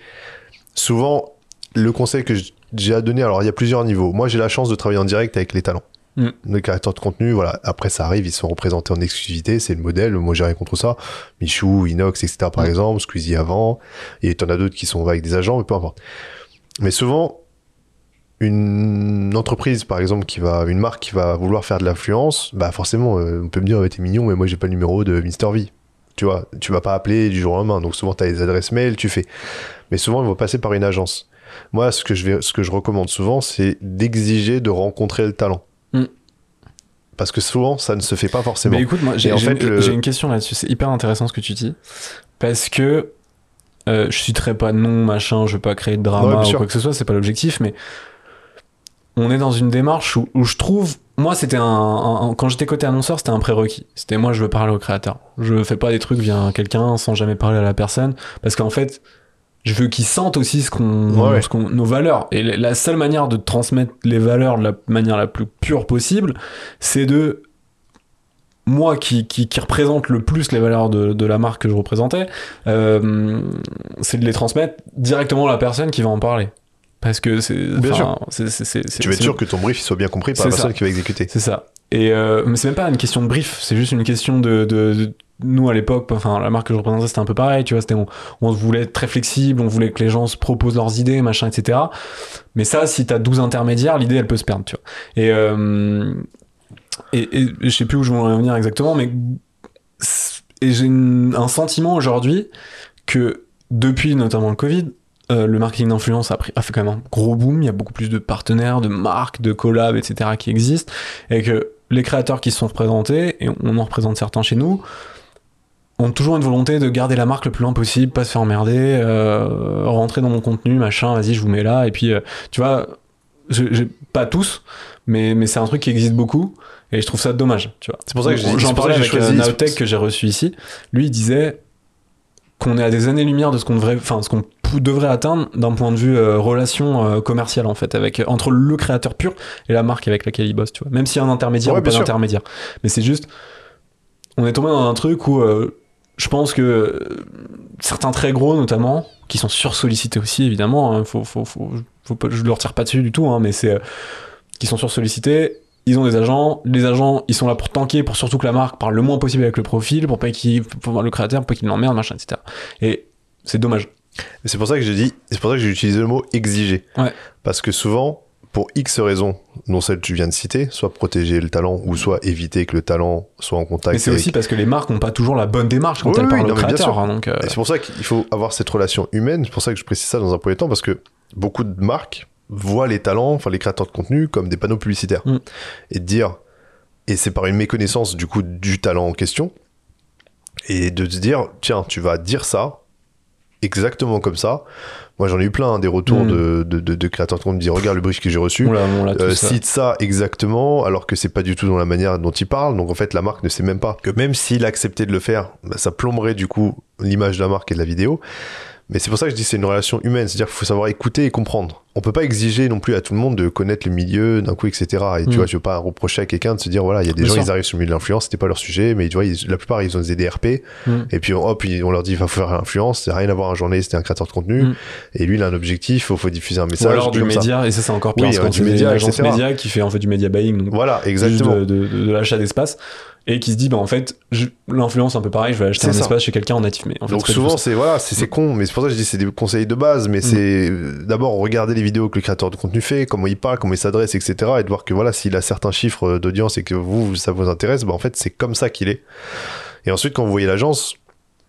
souvent le conseil que j'ai à donner, alors il y a plusieurs niveaux, moi j'ai la chance de travailler en direct avec les talents. Mm. Les créateurs de contenu, voilà. Après, ça arrive, ils sont représentés en exclusivité, c'est le modèle. Moi, j'ai rien contre ça. Michou, Inox, etc. par Mm. exemple, Squeezie avant. Et t'en as d'autres qui sont avec des agents, mais peu importe. Mais souvent, une entreprise, par exemple, qui va, une marque qui va vouloir faire de l'influence, bah forcément, euh, on peut me dire, ouais, t'es mignon, mais moi, j'ai pas le numéro de Mister V. Tu vois, tu vas pas appeler du jour au lendemain. Donc souvent, t'as les adresses mail, tu fais. Mais souvent, il va passer par une agence. Moi, ce que je, vais, ce que je recommande souvent, c'est d'exiger de rencontrer le talent. Mm. Parce que souvent, ça ne se fait pas forcément. Mais écoute, moi, j'ai une, le- j'ai une question là-dessus. C'est hyper intéressant ce que tu dis. Parce que euh, je citerai pas de nom, machin, je veux pas créer de drama ou sûr. quoi que ce soit, c'est pas l'objectif, mais on est dans une démarche où, où je trouve. Moi, c'était un, un- un- Quand j'étais côté annonceur, c'était un prérequis. C'était moi, je veux parler au créateur. Je fais pas des trucs via quelqu'un sans jamais parler à la personne. Parce qu'en fait. Je veux qu'ils sentent aussi ce qu'on, Ouais, ouais. ce qu'on- nos valeurs. Et la- la seule manière de transmettre les valeurs de la manière la plus pure possible, c'est de moi qui, qui, qui représente le plus les valeurs de, de la marque que je représentais, euh, c'est de les transmettre directement à la personne qui va en parler. Parce que c'est. Bien sûr. tu veux être sûr que ton brief soit bien compris par la personne ça. qui va exécuter. C'est ça. Et euh, mais c'est même pas une question de brief, c'est juste une question de, de- de- nous à l'époque, enfin la marque que je représentais c'était un peu pareil, tu vois, c'était on, on voulait être très flexible, on voulait que les gens se proposent leurs idées, machin, etc. Mais ça, si t'as 12 intermédiaires, l'idée elle peut se perdre, tu vois. Et, euh, et, et je sais plus où je voulais en venir exactement, mais et j'ai un sentiment aujourd'hui que depuis notamment le Covid, euh, le marketing d'influence a, fait quand même un gros boom. Il y a beaucoup plus de partenaires, de marques, de collabs, etc. qui existent. Et que les créateurs qui se sont représentés, et on en représente certains chez nous, ont toujours une volonté de garder la marque le plus loin possible, pas se faire emmerder, euh, rentrer dans mon contenu, machin, vas-y, je vous mets là. Et puis, euh, tu vois, je- pas tous, mais, mais c'est un truc qui existe beaucoup. Et je trouve ça dommage, tu vois. C'est pour ça que J'en parlais avec Naotech que j'ai reçu ici. Lui, il disait qu'on est à des années-lumière de ce qu'on devrait, enfin, ce qu'on devrait atteindre d'un point de vue euh, relation euh, commerciale, en fait, avec, entre le créateur pur et la marque avec laquelle il bosse, tu vois. Même s'il y a un intermédiaire Ouais, ou pas d'intermédiaire. Mais c'est juste, on est tombé dans un truc où euh, je pense que certains très gros, notamment, qui sont sursollicités aussi, évidemment, hein, faut, faut, faut, faut pas, je leur tire pas dessus du tout, hein, mais c'est, qui sont sursollicités, ils ont des agents, les agents ils sont là pour tanker, pour surtout que la marque parle le moins possible avec le profil, pour pas qu'il, pour le créateur, pour pas qu'il l'emmerde, machin, etc. Et c'est dommage. C'est pour ça que j'ai dit, c'est pour ça que j'ai utilisé le mot exiger. Ouais. Parce que souvent, pour X raisons, dont celle que tu viens de citer, soit protéger le talent ou soit éviter que le talent soit en contact Mais c'est avec- aussi parce que les marques n'ont pas toujours la bonne démarche quand Oui, elles oui, parlent non, au créateur. hein, donc, euh, Et c'est pour ça qu'il faut avoir cette relation humaine. C'est pour ça que je précise ça dans un premier temps, parce que beaucoup de marques voient les talents, enfin les créateurs de contenu, comme des panneaux publicitaires. Mm. Et de dire, et c'est par une méconnaissance du coup du talent en question, et de se dire, tiens, tu vas dire ça, exactement comme ça. Moi j'en ai eu plein, hein, des retours Mm. de, de, de- de créateurs de contenu qui disent, regarde le brief que j'ai reçu. on l'a, on l'a Euh, cite ça exactement, alors que c'est pas du tout dans la manière dont il parle. Donc en fait, la marque ne sait même pas que même s'il acceptait de le faire, bah, ça plomberait du coup l'image de la marque et de la vidéo. Mais c'est pour ça que je dis c'est une relation humaine, c'est-à-dire qu'il faut savoir écouter et comprendre. On peut pas exiger non plus à tout le monde de connaître le milieu d'un coup, etc. Et tu Mm. vois, je veux pas reprocher à quelqu'un de se dire voilà, il y a des Bien gens, sûr. ils arrivent sur le milieu de l'influence, c'était pas leur sujet, mais tu vois, ils- la plupart ils ont des DRP, Mm. et puis hop, on leur dit il faut faire l'influence, c'est rien à voir un journaliste, c'est un créateur de contenu, Mm. et lui il a un objectif, il faut diffuser un Ou message. alors du ça. média, et ça c'est encore pire, Oui, parce euh, du média, une agence média qui fait en fait du média buying, donc Voilà, exactement. de, de- de l'achat d'espace, et qui se dit, bah en fait, l'influence un peu pareil, je vais acheter un ça. espace chez quelqu'un en natif, mais en fait, Donc souvent c'est voilà c'est con mais c'est pour ça que je dis c'est des conseils de base mais Mm. c'est euh, d'abord regarder les vidéos que le créateur de contenu fait comment il parle comment il s'adresse etc et de voir que voilà s'il a certains chiffres euh, d'audience et que vous ça vous intéresse bah en fait c'est comme ça qu'il est. Et ensuite quand vous voyez l'agence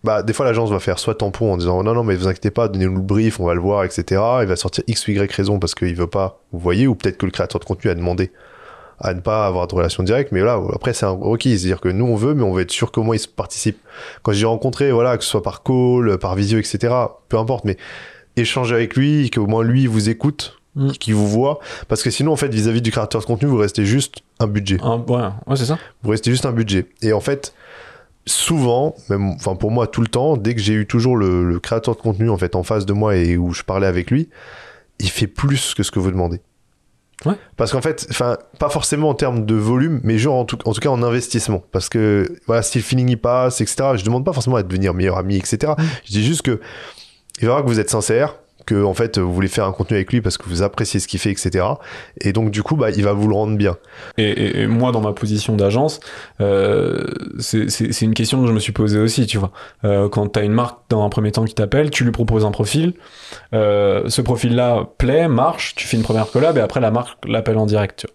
bah des fois l'agence va faire soit tampon en disant non non mais vous inquiétez pas donnez-nous le brief on va le voir etc il va sortir x y raison parce qu'il veut pas vous voyez ou peut-être que le créateur de contenu a demandé à ne pas avoir de relation directe mais voilà après c'est un requis. C'est à dire que nous on veut mais on veut être sûr qu'au moins il se participe. Quand j'ai rencontré, voilà, que ce soit par call, par visio, etc., peu importe, mais échanger avec lui, qu'au moins lui vous écoute, Mm. qu'il vous voit, parce que sinon, en fait, vis-à-vis du créateur de contenu, vous restez juste un budget. Un- ouais, ouais, c'est ça. Vous restez juste un budget. Et en fait, souvent, même, enfin pour moi tout le temps, dès que j'ai eu toujours le, le créateur de contenu en fait en face de moi et où je parlais avec lui, il fait plus que ce que vous demandez. Ouais. Parce qu'en fait, enfin, pas forcément en termes de volume, mais genre en tout, en tout cas en investissement. Parce que voilà, si le feeling y passe, etc. Je demande pas forcément à devenir meilleur ami, etc. Je dis juste que il voir que vous êtes sincère, que en fait vous voulez faire un contenu avec lui parce que vous appréciez ce qu'il fait, etc. Et donc du coup, bah, il va vous le rendre bien. Et, et- et moi, dans ma position d'agence, euh, c'est une question que je me suis posée aussi, tu vois. Euh, quand tu as une marque dans un premier temps qui t'appelle, tu lui proposes un profil, euh, ce profil-là plaît, marche, tu fais une première collab et après la marque l'appelle en direct.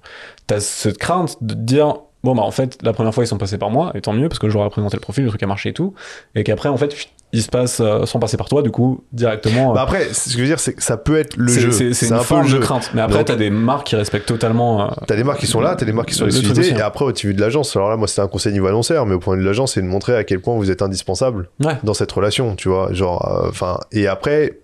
Tu as cette crainte de dire, bon, bah en fait, la première fois ils sont passés par moi, et tant mieux parce que j'aurais présenté le profil, le truc a marché et tout, et qu'après, en fait, ils se passent euh, sans passer par toi, du coup, directement. euh, Bah après, ce que je veux dire, c'est que ça peut être le jeu. c'est c'est un une forme de crainte. Mais après, t'as des marques qui respectent totalement. euh, T'as des marques qui sont là, t'as des marques qui sont aussi, et hein. après au TV de l'agence. Alors là, moi, c'est un conseil niveau annonceur, mais au point de vue de l'agence, c'est de montrer à quel point vous êtes indispensable Ouais. dans cette relation, tu vois. Genre, enfin, et après,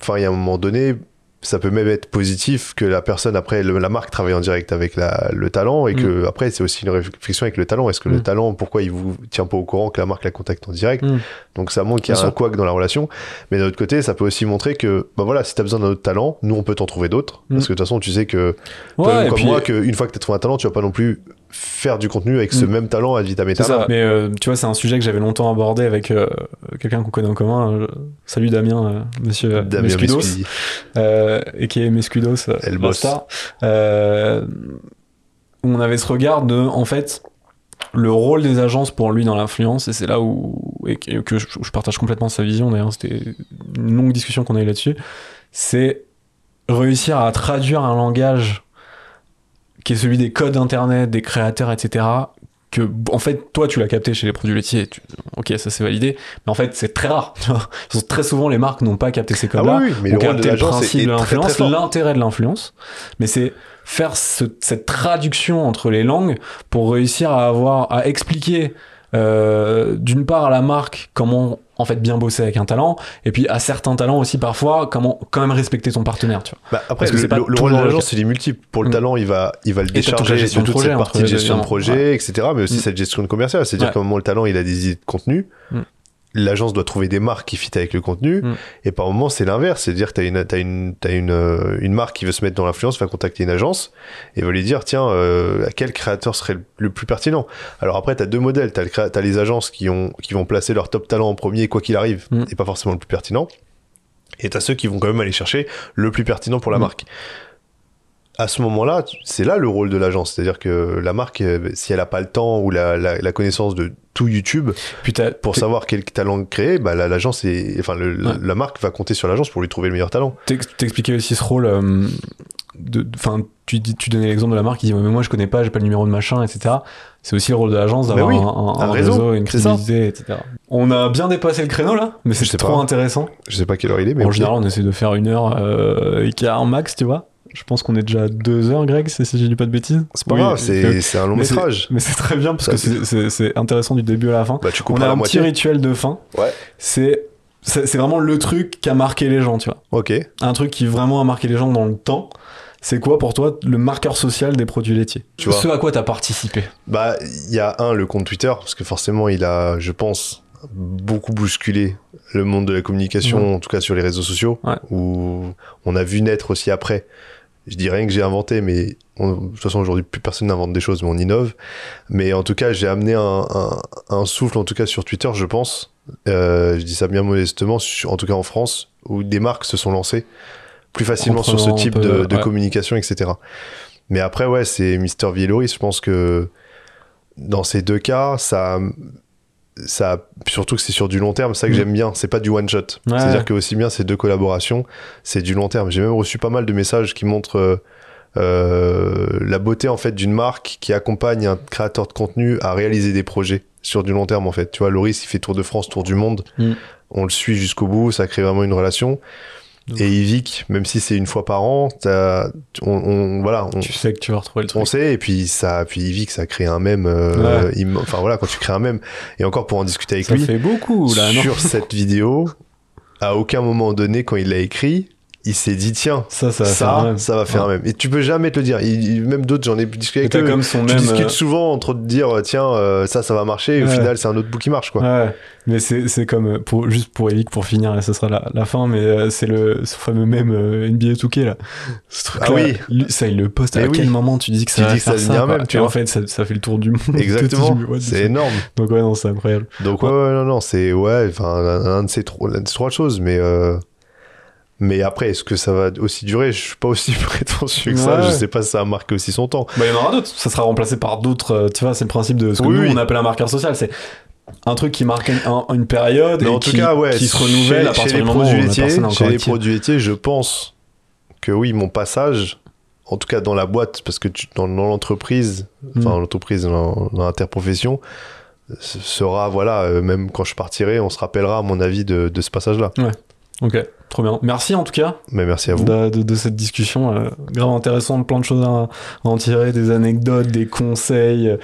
enfin, il y a un moment donné, ça peut même être positif que la personne après le- la marque travaille en direct avec la- le talent et que après c'est aussi une réflexion avec le talent est-ce que le Mm. talent pourquoi il vous tient pas au courant que la marque la contacte en direct Mm. donc ça montre qu'il y a un couac dans la relation mais d'un autre côté ça peut aussi montrer que bah voilà si t'as besoin d'un autre talent nous on peut t'en trouver d'autres Mm. parce que de toute façon tu sais que Ouais, toi, et comme puis- moi qu'une fois que t'as trouvé un talent tu vas pas non plus faire du contenu avec ce Mm. même talent à vitam C'est ça. Mais euh, tu vois, c'est un sujet que j'avais longtemps abordé avec euh, quelqu'un qu'on connaît en commun. euh, salut Damien, euh, monsieur Damien Mescudos, euh, et qui est Mescudos, euh, Elle bosse. Euh, on avait ce regard de, en fait, le rôle des agences pour lui dans l'influence, et c'est là où et que, que je, je partage complètement sa vision. D'ailleurs, c'était une longue discussion qu'on a eu là-dessus. C'est réussir à traduire un langage qui est celui des codes internet, des créateurs, etc. Que, en fait, toi, tu l'as capté chez les produits laitiers. tu- ok, ça c'est validé. Mais en fait, c'est très rare. Très souvent, les marques n'ont pas capté ces ah codes-là. oui, oui, mais le rôle de le principe est, de est l'influence, l'intérêt de l'influence. Mais c'est faire ce- cette traduction entre les langues pour réussir à avoir, à expliquer euh, d'une part à la marque comment en fait bien bosser avec un talent et puis à certains talents aussi parfois comment quand même respecter ton partenaire tu vois Bah, après, Parce que le, c'est pas le- rôle de l'agence, il est multiple. Pour le Mm. talent, il va, il va le décharger de toute projet cette entre partie de gestion de projet, etc. Mais aussi Mm. cette gestion de commercial. C'est-à-dire Ouais. qu'à un moment, le talent, il a des idées de contenu. Mm. L'agence doit trouver des marques qui fit avec le contenu. Mm. Et par moment, c'est l'inverse. C'est-à-dire que t'as une, t'as une, t'as une, euh, une marque qui veut se mettre dans l'influence, va contacter une agence et va lui dire, tiens, euh, à quel créateur serait le, le plus pertinent? Alors après, t'as deux modèles. T'as, le créa- t'as les agences qui ont, qui vont placer leur top talent en premier, quoi qu'il arrive, Mm. et pas forcément le plus pertinent. Et t'as ceux qui vont quand même aller chercher le plus pertinent pour la Mm. marque. À ce moment-là, c'est là le rôle de l'agence. C'est-à-dire que la marque, euh, si elle a pas le temps ou la, la- la connaissance de tout YouTube pour savoir quel talent créer, bah, la- l'agence est, enfin, le- la- Ouais. la marque va compter sur l'agence pour lui trouver le meilleur talent. t'ex- t'expliquais aussi ce rôle euh, de tu donnais l'exemple de la marque qui dit mais moi je connais pas j'ai pas le numéro de machin etc c'est aussi le rôle de l'agence d'avoir oui, un, un- un un réseau, réseau, une crédibilité etc on a bien dépassé le créneau là mais c'est trop pas. intéressant Je sais pas quelle heure il est, mais en général, on essaie de faire une heure euh, et quart max, tu vois. Je pense qu'on est déjà à deux heures, Greg, si je dis pas de bêtises. c'est pas Oui, grave, c'est un long Mais métrage. Mais c'est très bien parce Ça, que c'est- intéressant du début à la fin. Bah, tu On a un petit rituel de fin. Ouais. C'est vraiment le truc qui a marqué les gens, tu vois. Ok. Un truc qui vraiment a marqué les gens dans le temps. C'est quoi pour toi le marqueur social des produits laitiers? Tu vois. Ce à quoi t'as participé. Bah, il y a un, le compte Twitter, parce que forcément, il a, je pense, beaucoup bousculé le monde de la communication, en tout cas sur les réseaux sociaux, Ouais. où on a vu naître aussi après. Je dis rien que j'ai inventé, mais on- de toute façon, aujourd'hui, plus personne n'invente des choses, mais on innove. Mais en tout cas, j'ai amené un, un, un souffle, en tout cas sur Twitter, je pense. Euh, je dis ça bien modestement, sur- en tout cas en France, où des marques se sont lancées plus facilement sur ce type peu, de, de ouais. communication, etc. Mais après, ouais, c'est Mister Vieloris. Je pense que dans ces deux cas, ça, ça, surtout que c'est sur du long terme, c'est ça que Mm. j'aime bien. C'est pas du one shot. Ouais. C'est-à-dire que aussi bien ces deux collaborations, c'est du long terme. J'ai même reçu pas mal de messages qui montrent euh, euh, la beauté en fait d'une marque qui accompagne un créateur de contenu à réaliser des projets sur du long terme en fait. Tu vois, Loris, il fait Tour de France, Tour du monde. Mm. On le suit jusqu'au bout, ça crée vraiment une relation. Et Yvick, même si c'est une fois par an, t'as- on, on- voilà, on, Tu sais que tu vas retrouver le truc. on sait, et puis ça, puis Yvick, ça crée un mème. euh, Ouais. Enfin voilà, quand tu crées un mème, et encore pour en discuter avec Ça lui, fait beaucoup là, non sur cette vidéo, à aucun moment donné, quand il l'a écrit, il s'est dit tiens Ça, ça ça, va ça, faire un même. va faire Ouais. un même et tu peux jamais te le dire Il- il- même d'autres j'en ai discuté avec eux comme son tu même. discutes euh, souvent entre te dire tiens euh, ça ça va marcher et au final c'est un autre bout qui marche quoi Ouais, mais c'est c'est comme, euh, pour, juste pour Eric, pour finir, et ce sera la, la fin, mais euh, c'est le ce fameux même euh, NBA 2K là. Ce truc Ah oui. Ça, il le poste. À quel moment tu dis que ça Tu va dis que ça faire devient un quoi. mème, tu Et vois. en fait, ça, ça fait le tour du monde. exactement c'est énorme Donc ouais, non, c'est incroyable. donc ouais, non non c'est ouais enfin l'un de ces trois choses mais euh, mais après est-ce que ça va aussi durer? Je suis pas aussi prétentieux que ça Ouais. je sais pas si ça va marquer aussi son temps Bah, il y en aura d'autres. Ça sera remplacé par d'autres. euh, tu vois, c'est le principe de ce que Oui, nous oui. on appelle un marqueur social. C'est un truc qui marque un- une période Mais et en qui, tout cas, ouais, qui se renouvelle chez, à partir chez les du moment où produits la laitiers, chez les active. produits laitiers, je pense que oui, mon passage, en tout cas dans la boîte, parce que tu, dans, dans l'entreprise, enfin Mm. l'entreprise, dans, dans l'interprofession, sera, voilà, euh, même quand je partirai, on se rappellera, à mon avis, de, de ce passage-là. Ok, trop bien. Merci en tout cas. Mais merci à vous. de, de- de cette discussion. euh, grave intéressante, plein de choses à, à en tirer, des anecdotes, des conseils, euh,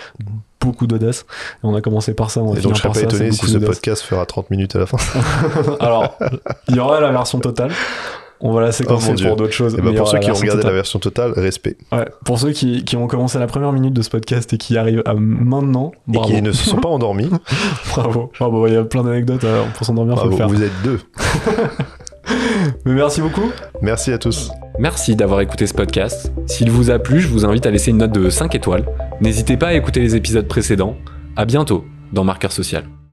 beaucoup d'audace. Et on a commencé par ça, on va Et donc, je serais par pas ça. étonné si ce podcast fera 30 minutes à la fin. Alors, il y aura la version totale. On va la séquencer Oh pour d'autres choses. Et mais ben, pour ceux qui ont regardé la version totale, respect. Ouais, pour ceux qui, qui ont commencé la première minute de ce podcast et qui arrivent à maintenant, bravo. Et qui ne se sont pas endormis. bravo. Bravo, il y a plein d'anecdotes euh, pour s'endormir, faut Bravo, le faire. vous êtes deux. Mais merci beaucoup. Merci à tous. Merci d'avoir écouté ce podcast. S'il vous a plu, je vous invite à laisser une note de 5 étoiles. N'hésitez pas à écouter les épisodes précédents. À bientôt dans Marqueur Social.